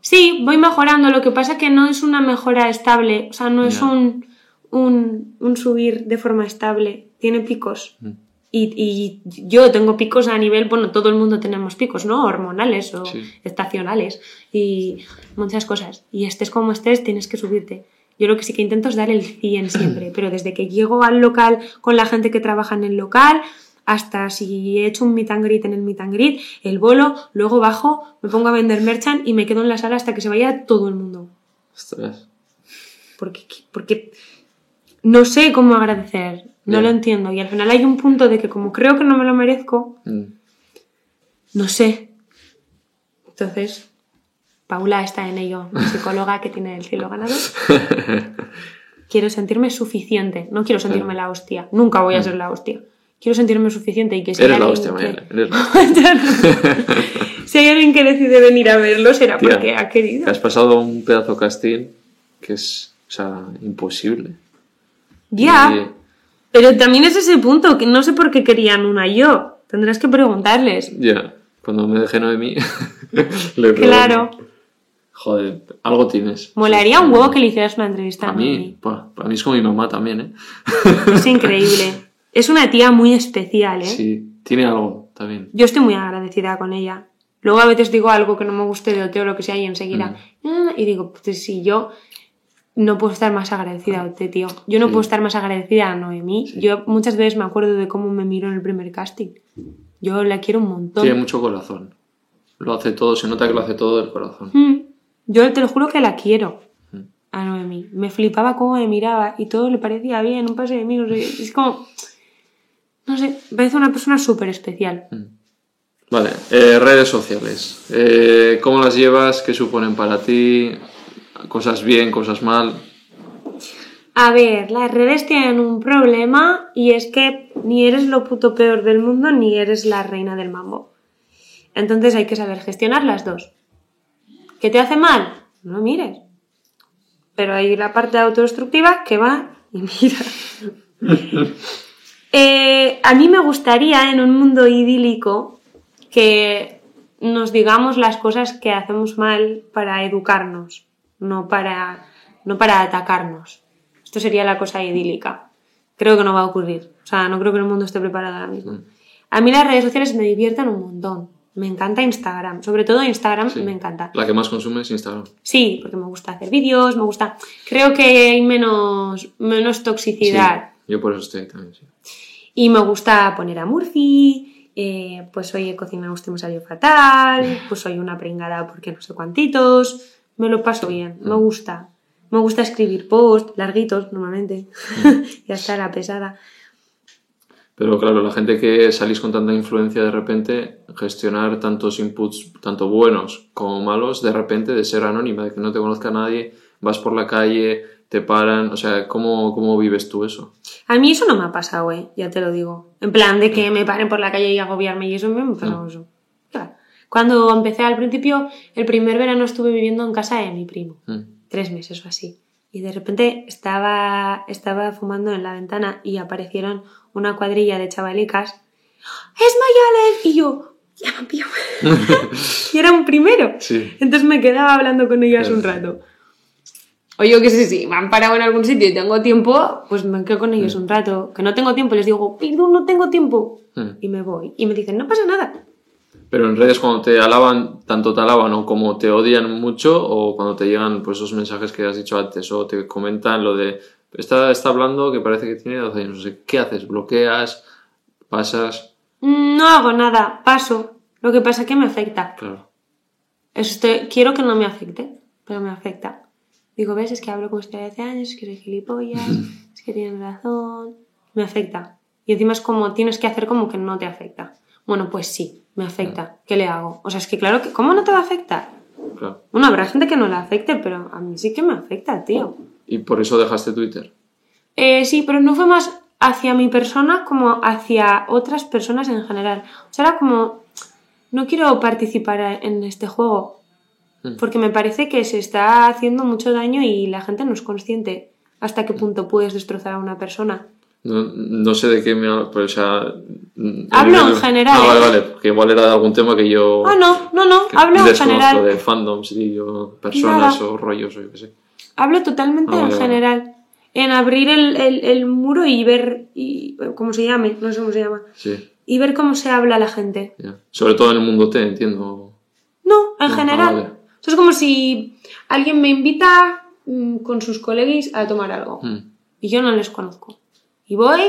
Sí, voy mejorando, lo que pasa es que no es una mejora estable, o sea, no es un, un, un subir de forma estable, tiene picos. Mm. Y, y yo tengo picos a nivel, bueno, todo el mundo tenemos picos, ¿no? Hormonales o Sí. estacionales y muchas cosas. Y estés como estés, tienes que subirte. Yo lo que sí que intento es dar el 100 siempre, pero desde que llego al local con la gente que trabaja en el local, hasta si he hecho un meet and greet en el meet and greet, el bolo, luego bajo, me pongo a vender merchant y me quedo en la sala hasta que se vaya todo el mundo. Ostras. Porque, porque no sé cómo agradecer, no lo entiendo. Y al final hay un punto de que como creo que no me lo merezco, Mm. no sé. Entonces, Paula está en ello, mi psicóloga que tiene el cielo ganado. quiero sentirme suficiente, no quiero sentirme la hostia. Nunca voy a ser la hostia. Quiero sentirme suficiente y que si Eres la hostia, que-. Eres la si hay alguien que decide venir a verlo será Tía, porque ha querido. Que has pasado un pedazo casting que es, o sea, imposible. Ya, Y- pero también es ese punto, que no sé por qué querían una yo. Tendrás que preguntarles. Ya, cuando me dejé Noemí, le pregunto. Claro, Joder, algo tienes. molaría un huevo que le hicieras una entrevista A a mí, para mí es como mi mamá también, ¿eh? Es increíble. Es una tía muy especial, ¿eh? Sí, tiene algo también. Yo estoy muy agradecida con ella. Luego a veces digo algo que no me guste de Oteo o lo que sea y enseguida. "Ah", y digo, pues si yo no puedo estar más agradecida a Oteo, tío. Yo no Sí. puedo estar más agradecida a Noemí. Yo muchas veces me acuerdo de cómo me miró en el primer casting. Yo la quiero un montón. Tiene mucho corazón. Lo hace todo, se nota que lo hace todo del corazón. Mm. Yo te lo juro que la quiero Mm. a Noemí. Me flipaba cómo me miraba y todo le parecía bien, un pase de mí. no sé, Es como. No sé, me parece una persona súper especial. Vale, eh, redes sociales. Eh, ¿Cómo las llevas? ¿Qué suponen para ti? ¿Cosas bien, cosas mal? A ver, las redes tienen un problema y es que ni eres lo puto peor del mundo ni eres la reina del mambo. Entonces hay que saber gestionar las dos. ¿Qué te hace mal? No lo mires. Pero hay la parte autodestructiva que va y mira. Eh, a mí me gustaría en un mundo idílico que nos digamos las cosas que hacemos mal para educarnos, no para, no para atacarnos. Esto sería la cosa idílica. Creo que no va a ocurrir. O sea, no creo que el mundo esté preparado ahora mismo. A mí las redes sociales me divierten un montón. Me encanta Instagram. Sobre todo Instagram Sí. me encanta. La que más consume es Instagram. Sí, porque me gusta hacer vídeos, me gusta... Creo que hay menos, menos toxicidad. Sí, yo por eso estoy también, sí. Y me gusta poner a Murphy, eh, pues hoy he cocinado usted me salió fatal, pues soy una pringada porque no sé cuantitos. Me lo paso bien, me gusta. Me gusta escribir posts larguitos normalmente. ya está la pesada. Pero claro, la gente que salís con tanta influencia de repente, gestionar tantos inputs, tanto buenos como malos, de repente de ser anónima, de que no te conozca nadie, vas por la calle, te paran, o sea, ¿cómo, cómo vives tú eso? A mí eso no me ha pasado, eh, ya te lo digo. En plan de que me paren por la calle y agobiarme y eso me ha pasado eso. Claro. Cuando empecé al principio, el primer verano estuve viviendo en casa de mi primo. Mm. tres meses o así. Y de repente estaba, estaba fumando en la ventana y aparecieron una cuadrilla de chavalicas. ¡Es Mayalen! Y yo, ya me han pillado. y era un primero. Sí. Entonces me quedaba hablando con ellas un rato. O yo qué sé, si me han parado en algún sitio y tengo tiempo, pues me quedo con ellos un rato. Que no tengo tiempo, les digo, perdón, no tengo tiempo. Mm. Y me voy. Y me dicen, no pasa nada. Pero en redes cuando te alaban, tanto te alaban o como te odian mucho, o cuando te llegan pues esos mensajes que has dicho antes, o te comentan lo de, está, está hablando que parece que tiene 12 años, no sé, ¿qué haces? ¿Bloqueas? ¿Pasas? No hago nada, paso. Lo que pasa es que me afecta. Claro. Este, quiero que no me afecte, pero me afecta. Digo, ves, es que hablo con usted de hace años, es que soy gilipollas, es que tienen razón. Me afecta. Y encima es como, tienes que hacer como que no te afecta. Bueno, pues sí, me afecta. ¿Qué le hago? O sea, es que claro que, ¿cómo no te va a afectar? claro. Bueno, habrá gente que no le afecte, pero a mí sí que me afecta, tío. Y por eso dejaste Twitter. Eh, sí, pero no fue más hacia mi persona como hacia otras personas en general. O sea, era como, no quiero participar en este juego. Porque me parece que se está haciendo mucho daño y la gente no es consciente hasta qué punto puedes destrozar a una persona. No, no sé de qué me hablas, pero o sea... mm, Hablo en general, Ah, vale, ¿eh? vale, porque igual era de algún tema que yo... Ah, no, no, no, hablo en general. de fandoms y yo, personas Nada. o rollos o yo qué sé. Hablo totalmente Ah, en vale. general. En abrir el, el- el muro y ver, y, ¿cómo se llame? No sé cómo se llama. Sí, Y ver cómo se habla la gente. Sobre todo en el mundo T, entiendo. No, en Ah, general. vale. Eso es como si alguien me invita mm, con sus coleguis a tomar algo Mm. y yo no les conozco. Y voy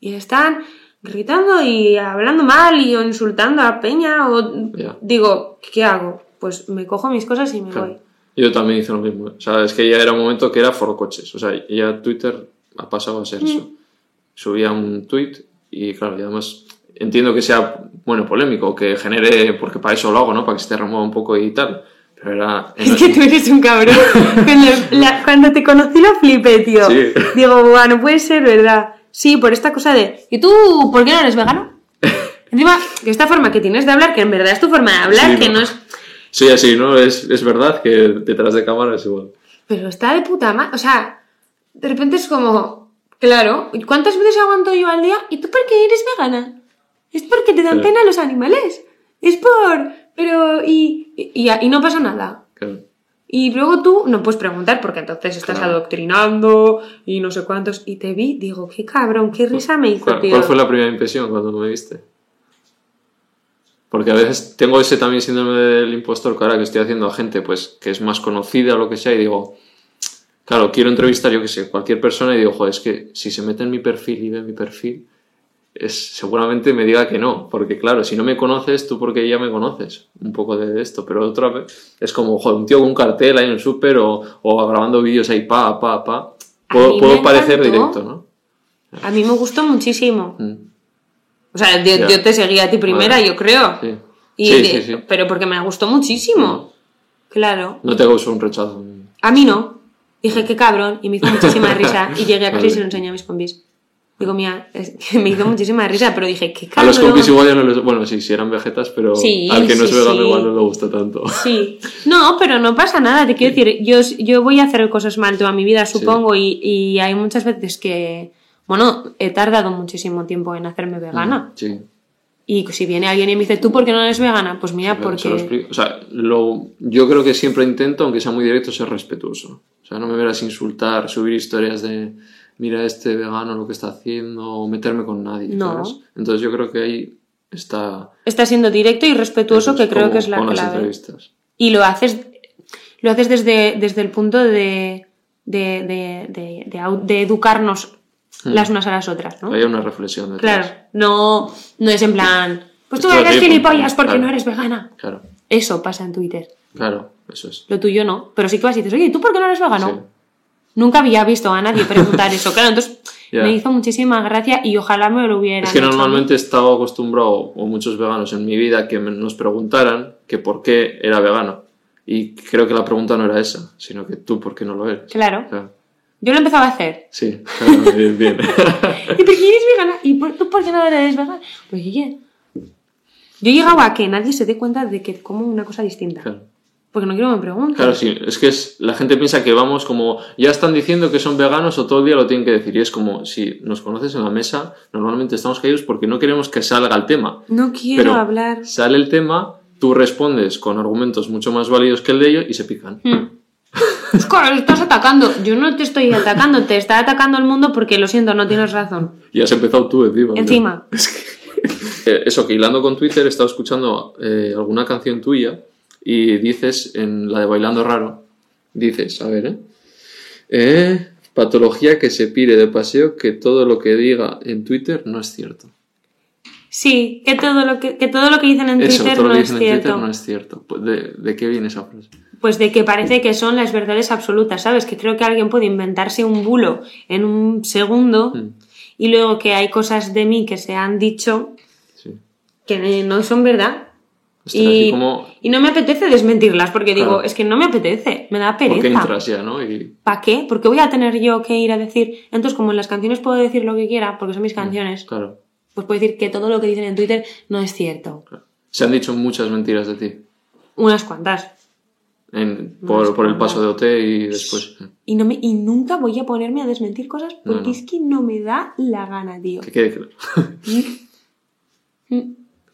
y están gritando y hablando mal y o insultando a Peña o Ya. digo, ¿qué hago? Pues me cojo mis cosas y me Claro. voy. Yo también hice lo mismo. O sea, es que ya era un momento que era forocoches. O sea, ya Twitter ha pasado a ser Mm. eso. Subía un tweet y claro, y además entiendo que sea bueno, polémico, que genere, porque para eso lo hago, ¿no? Para que se te remueva un poco y tal. Pero era... en Es que tú eres un cabrón. Cuando, la- cuando te conocí lo flipé, tío. Sí. Digo, buah, no puede ser, ¿verdad? Sí, por esta cosa de. ¿Y tú por qué no eres vegano? Encima, esta forma que tienes de hablar, que en verdad es tu forma de hablar, Sí, que no. no es. Sí, así, ¿no? Es, es verdad que detrás de cámara es igual. Pero está de puta madre. O sea, de repente es como. Claro, ¿y ¿cuántas veces aguanto yo al día? ¿Y tú por qué eres vegana? Es porque te dan pena los animales. Es por. Pero. Y, y, y no pasa nada. Claro. Y luego tú no puedes preguntar porque entonces estás Claro. adoctrinando y no sé cuántos. Y te vi, digo, qué cabrón, qué risa me hizo, ¿Cuál, tío. cuál fue la primera impresión cuando me viste? Porque a veces tengo ese también síndrome del impostor que ahora que estoy haciendo a gente pues que es más conocida o lo que sea y digo, claro, quiero entrevistar yo que sé, cualquier persona y digo, joder, es que si se mete en mi perfil y ve mi perfil, es, seguramente me diga que no, porque claro, si no me conoces, tú porque ya me conoces un poco de esto, pero otra vez es como, joder, un tío con un cartel ahí en el súper o, o grabando vídeos ahí, pa, pa, pa, puedo, parecer directo, ¿no? A mí me gustó muchísimo. Mm, O sea, yo, te seguía a ti primera, yo creo. sí. Y sí, de- sí. Pero porque me gustó muchísimo. Claro. No te causó un rechazo. A mí no. Dije, qué cabrón. Y me hizo muchísima risa. Y llegué a casa y se lo enseñé a mis compis. Digo, mía, es que me hizo muchísima risa, pero dije, qué A cabrón. los compis igual ya no les... Bueno, sí, sí eran vegetas, pero Sí, al que no sí, es vegano igual no le gusta tanto. Sí, no, pero no pasa nada, te quiero decir, yo, yo voy a hacer cosas mal toda mi vida, supongo, y, y hay muchas veces que, bueno, he tardado muchísimo tiempo en hacerme vegana. Sí. Y si viene alguien y me dice, ¿tú por qué no eres vegana? Pues mira, porque... O sea, lo... yo creo que siempre intento, aunque sea muy directo, ser respetuoso. O sea, no me verás insultar, subir historias de mira este vegano lo que está haciendo, o meterme con nadie. No. ¿sabes? Entonces yo creo que ahí está... Está siendo directo y respetuoso, que creo que es la con las clave. entrevistas. Y lo haces, lo haces desde, desde el punto de, de, de, de, educarnos las unas a las otras, ¿no? Hay una reflexión detrás. Claro, no, no es en plan, pues tú eres gilipollas porque claro. no eres vegana. Claro, Eso pasa en Twitter. claro, eso es. Lo tuyo no. Pero sí que vas y dices, oye, ¿tú por qué no eres vegano? Sí. Nunca había visto a nadie preguntar eso. Claro, entonces Ya. me hizo muchísima gracia y ojalá me lo hubieran Es que hecho normalmente he estado acostumbrado, o muchos veganos en mi vida, que nos preguntaran que por qué era vegano. Y creo que la pregunta no era esa, sino que tú por qué no lo eres. Claro. Claro. Yo lo empezaba a hacer. Sí, claro, bien, bien. ¿Y por qué eres vegana? ¿Y por- tú por qué no eres vegana? Pues oye, yo he llegado a que nadie se dé cuenta de que como una cosa distinta. Claro. Porque no quiero que me pregunten. Claro, sí, es que es, la gente piensa que vamos como, ya están diciendo que son veganos o todo el día lo tienen que decir. Y es como, si nos conoces en la mesa, normalmente estamos caídos porque no queremos que salga el tema. No quiero Pero hablar. sale el tema, tú respondes con argumentos mucho más válidos que el de ellos y se pican. Hmm. Es que lo estás atacando. Yo no te estoy atacando, te está atacando el mundo porque lo siento, no tienes razón. Y has empezado tú encima. Encima. Eh, Eso, que hilando con Twitter he estado escuchando eh, alguna canción tuya y dices, en la de Bailando Raro, dices, a ver, ¿eh? Eh, patología que se pire de paseo que todo lo que diga en Twitter no es cierto. Sí, que todo lo que, que todo lo que dicen en Eso, Twitter todo lo no es en cierto. Twitter no es cierto. Pues, ¿De, de qué viene esa frase? Pues de que parece que son las verdades absolutas, ¿sabes? Que creo que alguien puede inventarse un bulo en un segundo Mm, y luego que hay cosas de mí que se han dicho sí. que no son verdad. Y, y como... y no me apetece desmentirlas porque digo, es que no me apetece, me da ¿Por qué pereza. entras ya, no? Y, ¿Para qué? Porque voy a tener yo que ir a decir. Entonces, como en las canciones puedo decir lo que quiera, porque son mis canciones, claro, pues puedo decir que todo lo que dicen en Twitter no es cierto. claro. Se han dicho muchas mentiras de ti. Unas cuantas. En- por, por el paso de OT y después. Y, no me, y nunca voy a ponerme a desmentir cosas porque No, no. es que no me da la gana, tío. Que quede claro.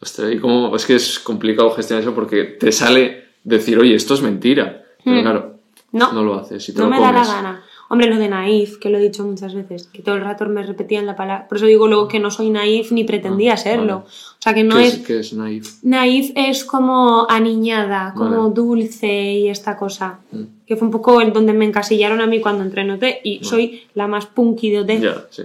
Mm. Ostras, y como, es que es complicado gestionar eso porque te sale decir, oye, esto es mentira. Pero Hmm. claro, No, no lo haces. Te no lo me da la comes. gana. Hombre, lo de naif, que lo he dicho muchas veces, que todo el rato me repetían la palabra. Por eso digo luego que no soy naif ni pretendía Ah, serlo. vale. O sea, que no ¿Qué es, es, qué es naif? Naif es como aniñada, como Vale. dulce y esta cosa. Mm. Que fue un poco en donde me encasillaron a mí cuando entré en OT y soy la más punky de OT. Ya, sí.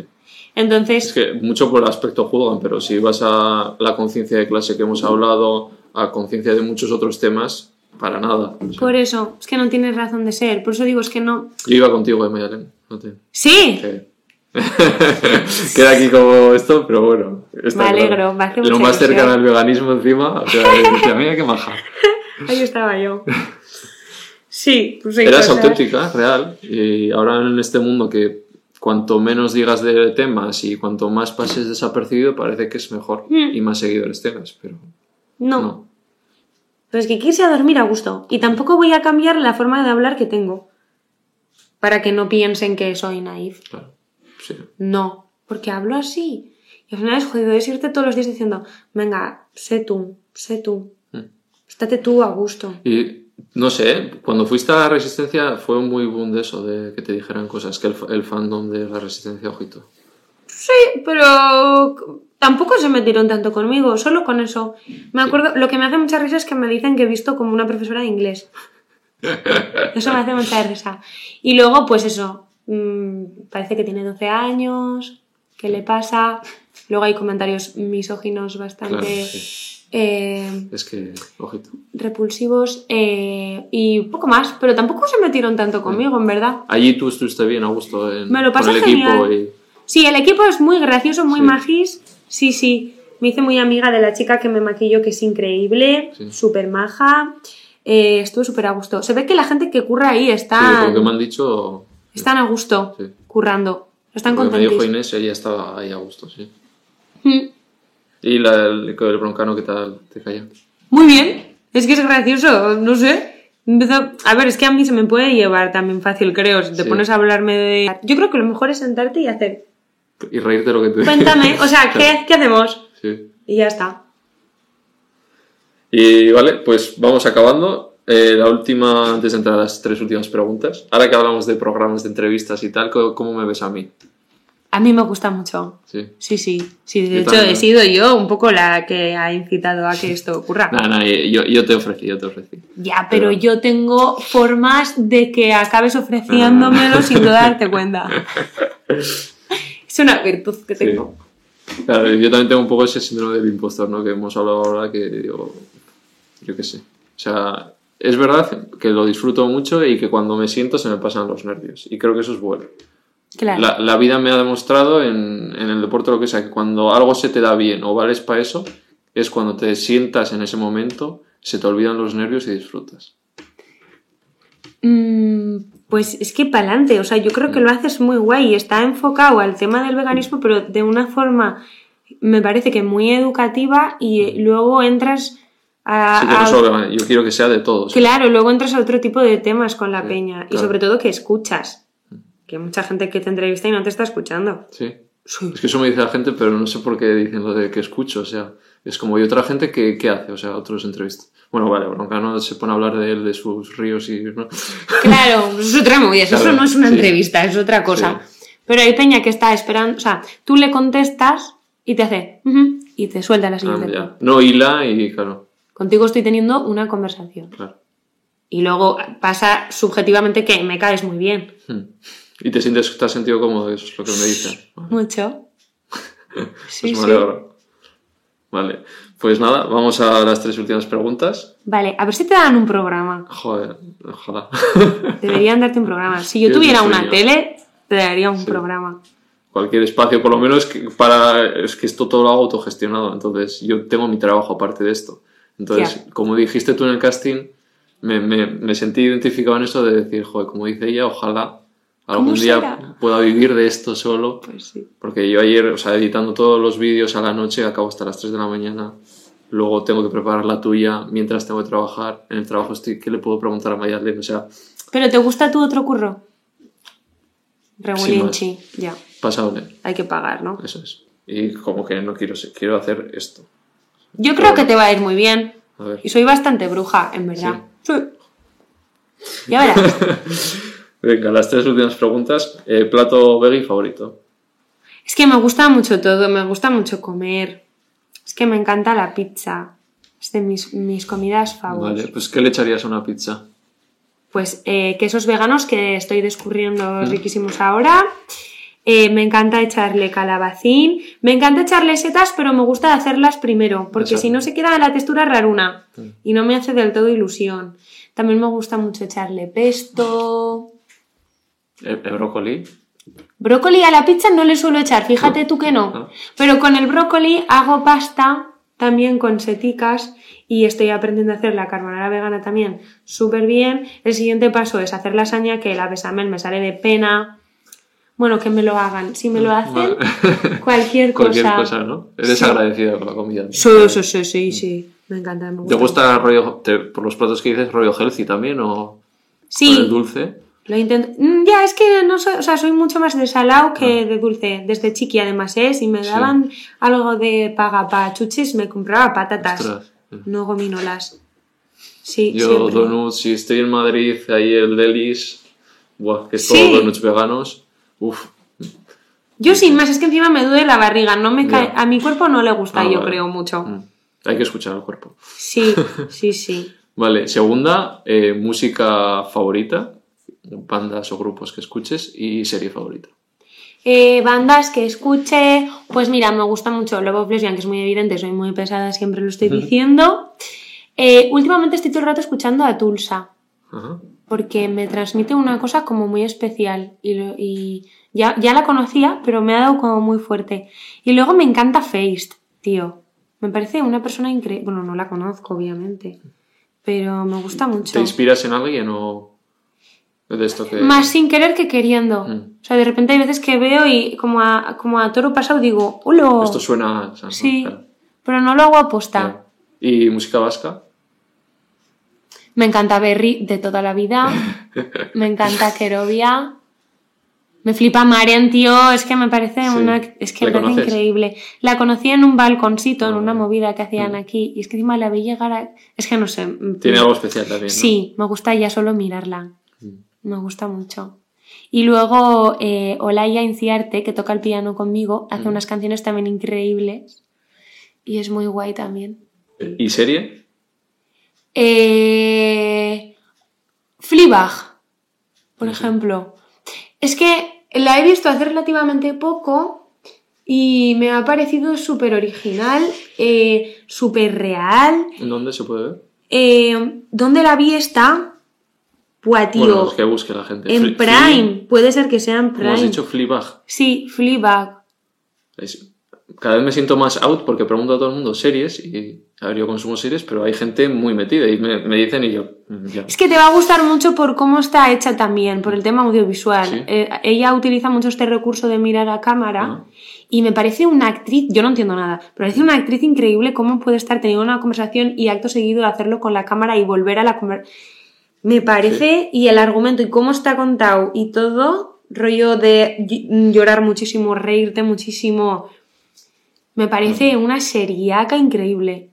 Entonces, Es que mucho por el aspecto juzgan, pero si vas a la conciencia de clase que hemos hablado, a conciencia de muchos otros temas, para nada. O sea, por eso, es que no tienes razón de ser. Por eso digo, es que no. Yo iba contigo, eh, Mayalen. No te... ¡Sí! que- Queda aquí como esto, pero bueno. está Me alegro, claro. me Lo más cercano al veganismo encima. O sea, dice, mira qué maja. Ahí estaba yo. Sí, pues Eras cosas- auténtica, real. Y ahora en este mundo que cuanto menos digas de temas y cuanto más pases desapercibido, parece que es mejor Mm. y más seguidores tengas, pero No. no. Pero es que quise a dormir a gusto. Y tampoco voy a cambiar la forma de hablar que tengo. Para que no piensen que soy naif. Claro. Sí. No. Porque hablo así. Y al final es jodido es irte todos los días diciendo, venga, sé tú, sé tú. Mm. Estate tú a gusto. Y no sé, cuando fuiste a la Resistencia fue muy boom de eso, de que te dijeran cosas, que el, fa- el fandom de la Resistencia, ojito. Sí, pero tampoco se metieron tanto conmigo, solo con eso. Me acuerdo, lo que me hace mucha risa es que me dicen que he visto como una profesora de inglés. Eso me hace mucha risa. Y luego, pues eso, mm, parece que tiene 12 años, ¿qué le pasa? Luego hay comentarios misóginos bastante Claro, sí. Eh, Es que, ojito. repulsivos eh, y poco más, pero tampoco se metieron tanto conmigo, en verdad. Allí tú estuviste bien a gusto en, Me lo con pasé el genial. equipo y... Sí, el equipo es muy gracioso, muy Sí. magis. Sí, sí. Me hice muy amiga de la chica que me maquilló, que es increíble, Sí. súper maja. Eh, estuve súper a gusto. Se ve que la gente que curra ahí Sí, está, lo que me han dicho... están a gusto, Sí. currando. Están me dijo contentos. Inés, ella estaba ahí a gusto, sí. Mm. Y la, el, el broncano, ¿qué tal te cayó? Muy bien. Es que es gracioso, no sé. Empezó- A ver, es que a mí se me puede llevar también fácil, creo. Si te Sí. pones a hablarme de... Yo creo que lo mejor es sentarte y hacer... Y reírte lo que te Cuéntame, o sea, ¿qué, qué hacemos? Sí. Y ya está. Y vale, pues vamos acabando. Eh, la última, antes de entrar a las tres últimas preguntas. Ahora que hablamos de programas de entrevistas y tal, ¿cómo, cómo me ves a mí? A mí me gusta mucho. Sí. Sí, sí. Sí, de Yo hecho también. he sido yo un poco la que ha incitado a que esto ocurra. Nada, nada, yo, yo te ofrecí, yo te ofrecí. Ya, pero Pero- yo tengo formas de que acabes ofreciéndomelo sin tú darte cuenta. Es una virtud que Sí. tengo. Claro, yo también tengo un poco ese síndrome del impostor, ¿no? Que hemos hablado ahora, que digo, yo qué sé. O sea, es verdad que lo disfruto mucho y que cuando me siento se me pasan los nervios. Y creo que eso es bueno. Claro. La, la vida me ha demostrado en, en el deporte lo que sea, que cuando algo se te da bien o vales para eso, es cuando te sientas en ese momento, se te olvidan los nervios y disfrutas. Mm, pues es que para adelante, o sea, yo creo que lo haces muy guay y está enfocado al tema del veganismo, pero de una forma, me parece que muy educativa y luego entras a... Sí, que no a- solo- yo quiero que sea de todos. Claro, luego entras a otro tipo de temas con la Sí, peña y sobre todo que escuchas. Que mucha gente que te entrevista y no te está escuchando. Sí. Sí. Es que eso me dice la gente, pero no sé por qué dicen lo de que escucho. O sea, es como hay otra gente que, que hace, o sea, otros entrevistas. Bueno, vale, Broncano se pone a hablar de él, de sus ríos y. ¿no? Claro, eso es otra movida, eso Claro, no es una sí. entrevista, es otra cosa. Pero hay peña que está esperando, o sea, tú le contestas y te hace y te suelta la Ah, siguiente. ya. No hila y claro, Contigo estoy teniendo una conversación. claro. Y luego pasa subjetivamente que me caes muy bien. Hmm. Y te sientes, te has sentido cómodo, eso es lo que me. Vale, Mucho. Sí, pues me sí. alegro. Vale, pues nada, vamos a las tres últimas preguntas. Vale, a ver si te dan un programa. Joder, ojalá. Deberían darte un programa. Si yo tuviera una tele, te daría un Sí. programa. Cualquier espacio, por lo menos que para. Es que esto todo lo hago autogestionado, entonces yo tengo mi trabajo aparte de esto. Entonces, Ya. como dijiste tú en el casting, me, me, me sentí identificado en eso de decir, joder, como dice ella, ojalá algún ¿Cómo día será? pueda vivir de esto solo. Pues sí. Porque yo ayer, o sea, editando todos los vídeos a la noche, acabo hasta las 3 de la mañana. Luego tengo que preparar la tuya mientras tengo que trabajar. En el trabajo estoy, ¿qué le puedo preguntar a Mayarlen? O sea, ¿Pero te gusta tu otro curro? Regulinchi, ya. pasable. Hay que pagar, ¿no? Eso es. Y como que no quiero, quiero hacer esto. Yo creo que te va a ir muy bien. A ver. Y soy bastante bruja, en verdad. Sí. Ya verás. Venga, las tres últimas preguntas. Eh, plato veggie favorito. Es que me gusta mucho todo, me gusta mucho comer. Es que me encanta la pizza. Es de mis, mis comidas favoritas. Vale, pues ¿qué le echarías a una pizza? Pues eh, quesos veganos que estoy descubriendo riquísimos ahora. Eh, me encanta echarle calabacín. Me encanta echarle setas, pero me gusta hacerlas primero, porque Exacto. si no se queda la textura raruna Mm. y no me hace del todo ilusión. También me gusta mucho echarle pesto. ¿El, el brócoli? Brócoli a la pizza no le suelo echar, fíjate tú que no. Pero con el brócoli hago pasta también con seticas y estoy aprendiendo a hacer la carbonara vegana también súper bien. El siguiente paso es hacer lasaña, que la besamel me sale de pena. Bueno, que me lo hagan. Si me lo hacen, cualquier cosa. Cualquier cosa, ¿no? Eres Sí. agradecida con la comida. Sí, sí, sí, sí, sí. Me encanta, me ¿Te gusta. gusta rollo, te- por los platos que dices, rollo healthy también o Sí. el dulce? Lo intento. Mm, Ya, es que no soy, o sea, soy mucho más de salado que Ah. de dulce. Desde chiqui, además, ¿eh? Si me Sí. daban algo de paga para chuchis, me compraba patatas. Ostras. No gominolas. Sí, Yo, siempre. donuts, si estoy en Madrid, ahí el Delis, buah, que es Sí. todo donuts veganos, uff. Yo sin más, es que encima me duele la barriga. No me cae... A mi cuerpo no le gusta, Ah, yo vale. creo, mucho. Mm. Hay que escuchar al cuerpo. Sí, sí, sí. Vale, segunda, eh, música favorita, bandas o grupos que escuches y serie favorita. Eh, bandas que escuche, pues mira, me gusta mucho Love of Lesbian, que es muy evidente, soy muy pesada, siempre lo estoy diciendo. Eh, últimamente estoy todo el rato escuchando a Tulsa, Ajá. porque me transmite una cosa como muy especial y, lo- y ya, ya la conocía, pero me ha dado como muy fuerte. Y luego me encanta Feist, tío. Me parece una persona increíble. Bueno, no la conozco, obviamente, pero me gusta mucho. ¿Te inspiras en alguien o de esto que... Más sin querer que queriendo. Mm. O sea, de repente hay veces que veo y como a, como a toro pasado digo, ¡Ulo! Esto suena... o. Sí, Claro. pero no lo hago aposta. ¿Y música vasca? Me encanta Berry de toda la vida. me encanta Kerovia. Me flipa Marian, tío. Es que me parece Sí. una. Es que ¿La me parece conoces? increíble. La conocí en un balconcito, en Ah. una movida que hacían Mm. aquí. Y es que encima la vi llegar a. Es que no sé. mm, Tiene algo especial también, ¿no? Sí, me gusta ya solo mirarla. Me gusta mucho. Y luego eh, Olaya Inciarte, que toca el piano conmigo, hace Mm. unas canciones también increíbles. Y es muy guay también. ¿Y serie? Eh, Fleabag, por ejemplo. Es que la he visto hace relativamente poco y me ha parecido súper original, eh, súper real. ¿En dónde se puede ver? Eh, ¿Dónde la vi está? Buah, tío. Bueno, es que busque la gente. en Prime. Puede ser que sea en Como has Prime. dicho, Fleabag. Sí, Fleabag. Es- Cada vez me siento más out porque pregunto a todo el mundo series y, a ver, yo consumo series, pero hay gente muy metida y me, me dicen y yo, mm, ya. Es que te va a gustar mucho por cómo está hecha también, por el tema audiovisual. Sí. Eh, ella utiliza mucho este recurso de mirar a cámara Ah. y me parece una actriz, yo no entiendo nada, pero parece una actriz increíble cómo puede estar teniendo una conversación y acto seguido hacerlo con la cámara y volver a la conversación. Me parece, y el argumento y cómo está contado y todo, rollo de ll- llorar muchísimo, reírte muchísimo. Me parece una seriaca increíble.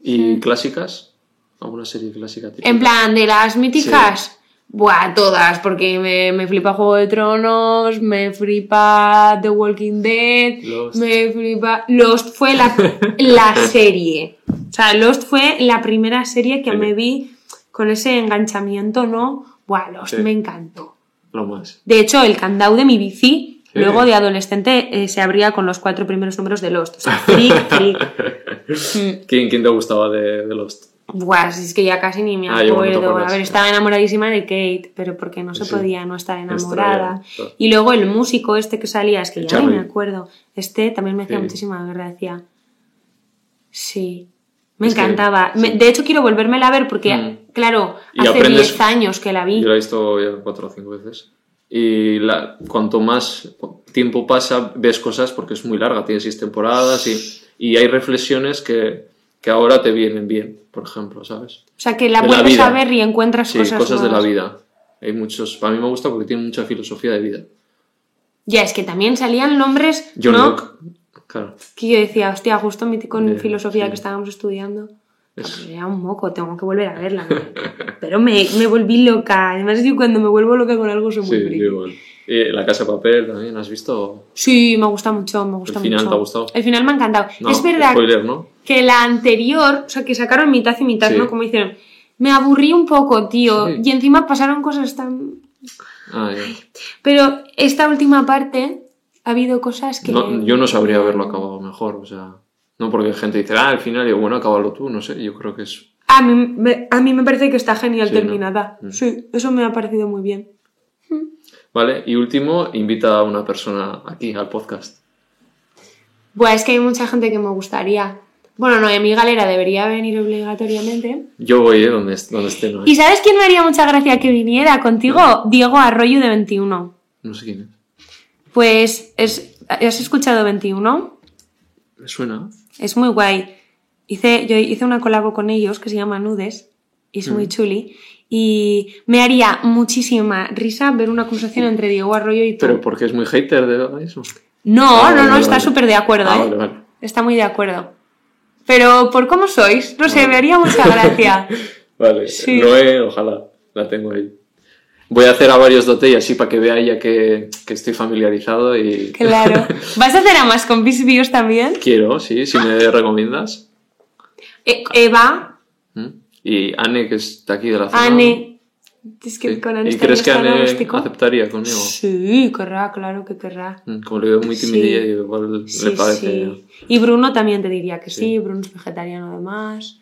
¿Y clásicas? ¿Alguna serie clásica? típica? En plan, de las míticas. Buah, todas, porque me, me flipa Juego de Tronos, me flipa The Walking Dead, Lost. me flipa... Lost fue la, la serie. O sea, Lost fue la primera serie que Sí. me vi con ese enganchamiento, ¿no? Buah, Lost Sí. me encantó. Lo más. De hecho, el candado de mi bici, Sí. luego de adolescente, eh, se abría con los cuatro primeros números de Lost. O sea, freak, freak. Mm. ¿Quién, quién te gustaba de, de Lost? Buah, es que ya casi ni me Ah, acuerdo. a ver, estaba enamoradísima de Kate, pero porque no se Sí. podía no estar enamorada. Y luego el músico este que salía, es que ya Charlie. ni me acuerdo. Este también me hacía Sí. muchísima gracia. Sí. Me Es que- encantaba. sí. Me- de hecho, quiero volvérmela a ver porque, Mm. Claro, Y hace aprendes- 10 años que la vi. Yo la he visto ya cuatro o cinco veces. Y la, cuanto más tiempo pasa, ves cosas porque es muy larga, tiene seis temporadas y, y hay reflexiones que, que ahora te vienen bien, por ejemplo, ¿sabes? O sea, que la de la vuelves a ver y encuentras Sí, cosas, cosas, de la vida. Hay muchos, a mí me gusta porque tiene mucha filosofía de vida. Ya, es que también salían nombres, John ¿no? Locke, claro. Que yo decía, hostia, justo De- filosofía sí. que estábamos estudiando. Era un moco, tengo que volver a verla. Pero me, me volví loca. Además, yo cuando me vuelvo loca con algo soy muy sí, friki. igual. Y La Casa de Papel también, ¿has visto? Sí, me gusta mucho, me gusta ¿El final mucho. te ha gustado? El final me ha encantado. No, es verdad spoiler, ¿no? que la anterior, o sea, que sacaron mitad y mitad, Sí. ¿no? Como hicieron. Me aburrí un poco, tío. Sí. Y encima pasaron cosas tan... Ah, ya. Pero esta última parte ha habido cosas que... No, yo no sabría haberlo acabado mejor, o sea... No porque gente dice, ah, al final, y digo, bueno, acábalo tú, no sé, yo creo que es... A mí, me, a mí me parece que está genial Sí, ¿no? terminada. Mm. Sí, eso me ha parecido muy bien. Vale. Y último, invita a una persona aquí al podcast. Buah, es que hay mucha gente que me gustaría. Bueno, no, mi galera debería venir obligatoriamente. Yo voy, ¿eh? Donde, donde esté, ¿no? ¿Y sabes quién me haría mucha gracia que viniera contigo? Diego Arroyo de 21. No sé quién es. Pues, es, ¿has escuchado 21? Me suena. Es muy guay. Hice, yo hice una colabo con ellos que se llama Nudes y es muy Mm. chuli. Y me haría muchísima risa ver una conversación entre Diego Arroyo y tú. Pero porque es muy hater de eso. No, Ah, no, no, vale, está vale. súper de acuerdo, Ah, ¿eh? vale. Está muy de acuerdo. Pero por cómo sois, no sé, me haría mucha gracia. Vale, Sí. Noé, ojalá, la tengo ahí. Voy a hacer a varios dote y así para que vea ella que, que estoy familiarizado y Claro. ¿Vas a hacer a más compis views también? quiero, sí, si me recomiendas. E- Eva, ¿Mm? Y Anne, que está aquí de la zona. Anne. Es que Sí. con Anne ¿Y crees que Anne aceptaría conmigo? Sí, querrá, claro que querrá. Mm, Como le veo muy timidilla Sí. y igual Sí, le parece... sí. Y Bruno también te diría que Sí. Bruno es vegetariano además.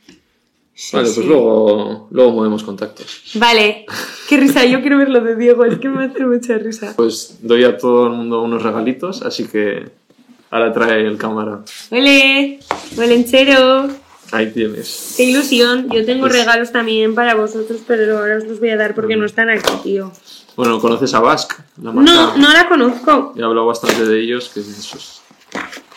Sí, Vale, sí. pues luego, luego movemos contactos. Vale, qué risa, yo quiero ver lo de Diego, es que me hace mucha risa. Pues doy a todo el mundo unos regalitos, así que ahora trae el cámara. Ole, Valenchero, Ahí tienes. qué ilusión. Yo tengo Pues- regalos también para vosotros, pero ahora os los voy a dar porque no están aquí, tío. Bueno, ¿conoces a Basque? La marca? No, no la conozco. He hablado bastante de ellos, que esos...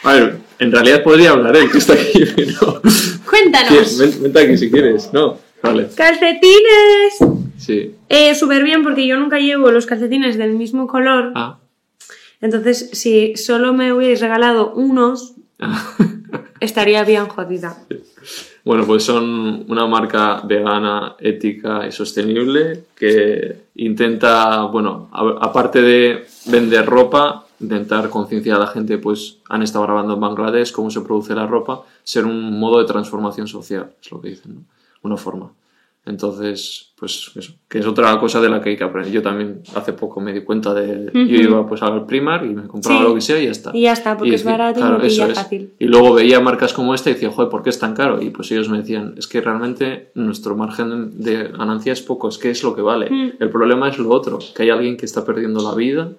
A ver, en realidad podría hablar él, que está aquí, pero... Cuéntanos. Ven- Vente aquí si quieres, ¿no? Vale, Calcetines. sí. Eh, súper bien porque yo nunca llevo los calcetines del mismo color. Ah. Entonces, si solo me hubierais regalado unos, estaría bien jodida. Bueno, pues son una marca vegana, ética y sostenible que intenta, bueno, aparte de vender ropa, intentar concienciar a la gente, pues han estado grabando en Bangladesh cómo se produce la ropa, ser un modo de transformación social, es lo que dicen, ¿no? Una forma. Entonces, pues eso, que es otra cosa de la que hay que aprender. Yo también hace poco me di cuenta de... Yo Ujú. iba pues al Primar y me compraba Sí. lo que sea y ya está. Y ya está, porque es barato y lo eso pilla fácil. Y luego veía marcas como esta y decía, joder, ¿por qué es tan caro? Y pues ellos me decían, es que realmente nuestro margen de ganancia es poco, es que es lo que vale. Mm. El problema es lo otro, que hay alguien que está perdiendo la vida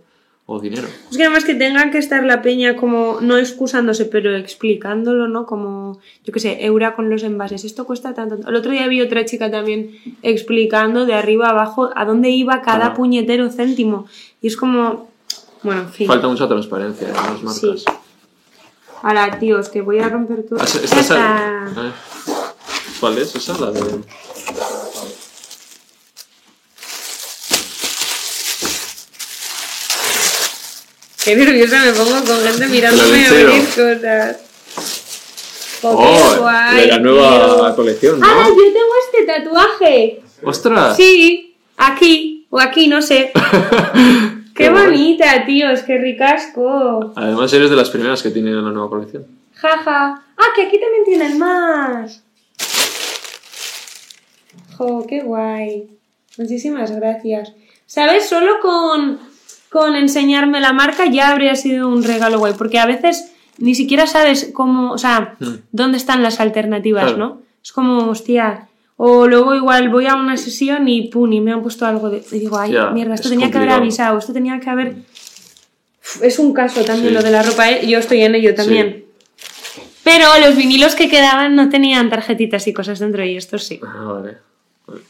o dinero. Es que además que tengan que estar la peña como, no excusándose, pero explicándolo, ¿no? Como, yo qué sé, Eura con los envases, esto cuesta tanto. El otro día vi otra chica también explicando de arriba a abajo a dónde iba cada puñetero céntimo. Y es como, bueno, en fin. Falta mucha transparencia en las marcas. Sí. Ahora, tíos, que voy a romper todo. Ah, eh, ¿Cuál es esa? La de... Qué nerviosa me pongo con gente mirándome a venir cosas. Oh, guay, de la nueva tío. colección, ¿no? ¡Ah, yo tengo este tatuaje! ¡Ostras! Sí, aquí, o aquí, no sé. ¡Qué, Qué bonita, tíos! ¡Qué ricasco! Además eres de las primeras que tienen la nueva colección. Jaja. ¡Ah, que aquí también tienen más! ¡Jo, qué guay! Muchísimas gracias. ¿Sabes? Solo con, con enseñarme la marca ya habría sido un regalo guay, porque a veces ni siquiera sabes cómo, o sea, Hmm. dónde están las alternativas, Claro. ¿no? Es como, hostia. O luego igual voy a una sesión y pum, y me han puesto algo de. Y digo, ay, mierda, esto es tenía que haber avisado, esto tenía que haber. Uf, Es un caso también Sí. lo de la ropa, ¿eh? yo estoy en ello también. Pero los vinilos que quedaban no tenían tarjetitas y cosas dentro y estos sí. Ah, vale. Vale.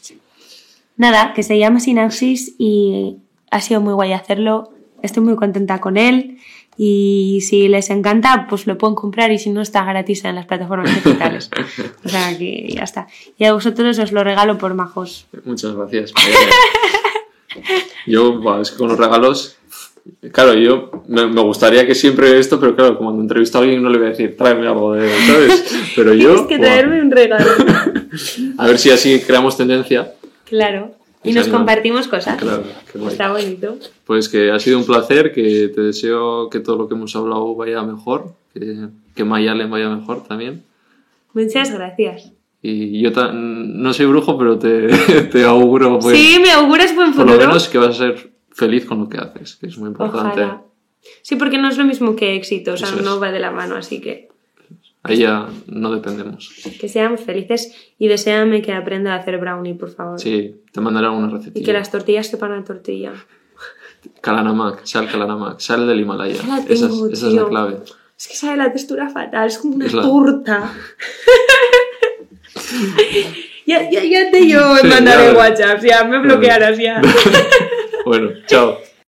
Nada, que se llama Sinapsis y ha sido muy guay hacerlo. Estoy muy contenta con él y si les encanta, pues lo pueden comprar y si no, está gratis en las plataformas digitales. o sea que ya está. Y a vosotros os lo regalo por majos. Muchas gracias. Yo, es que con los regalos, claro, yo me, me gustaría que siempre esto, pero claro, cuando entrevisto a alguien no le voy a decir, tráeme algo de, ¿sabes? Pero yo, Tienes que traerme un regalo. a ver si así creamos tendencia. claro. Y Y nos compartimos cosas. Claro. Está bonito. Pues que ha sido un placer, que te deseo que todo lo que hemos hablado vaya mejor, que, que Mayalen vaya mejor también. Muchas gracias. Y yo no soy brujo, pero te, te auguro pues, sí, me auguras buen por futuro. lo menos que vas a ser feliz con lo que haces, que es muy importante. Ojalá. Sí, porque no es lo mismo que éxito, o sea, Eso es. no va de la mano, así que Ahí ya no dependemos. que seamos felices y deséame que aprenda a hacer brownie, por favor. Sí, te mandaré una y recetilla. que las tortillas sepan a tortilla. Kalanamak, sal Kalanamak, sal del Himalaya. Ya la esa, tengo, es, esa es la clave. Es que sabe la textura fatal, es como una Es la- torta. ya, ya, ya te yo Sí, mandaré. WhatsApp, ya me bloquearás ya. Bueno, chao.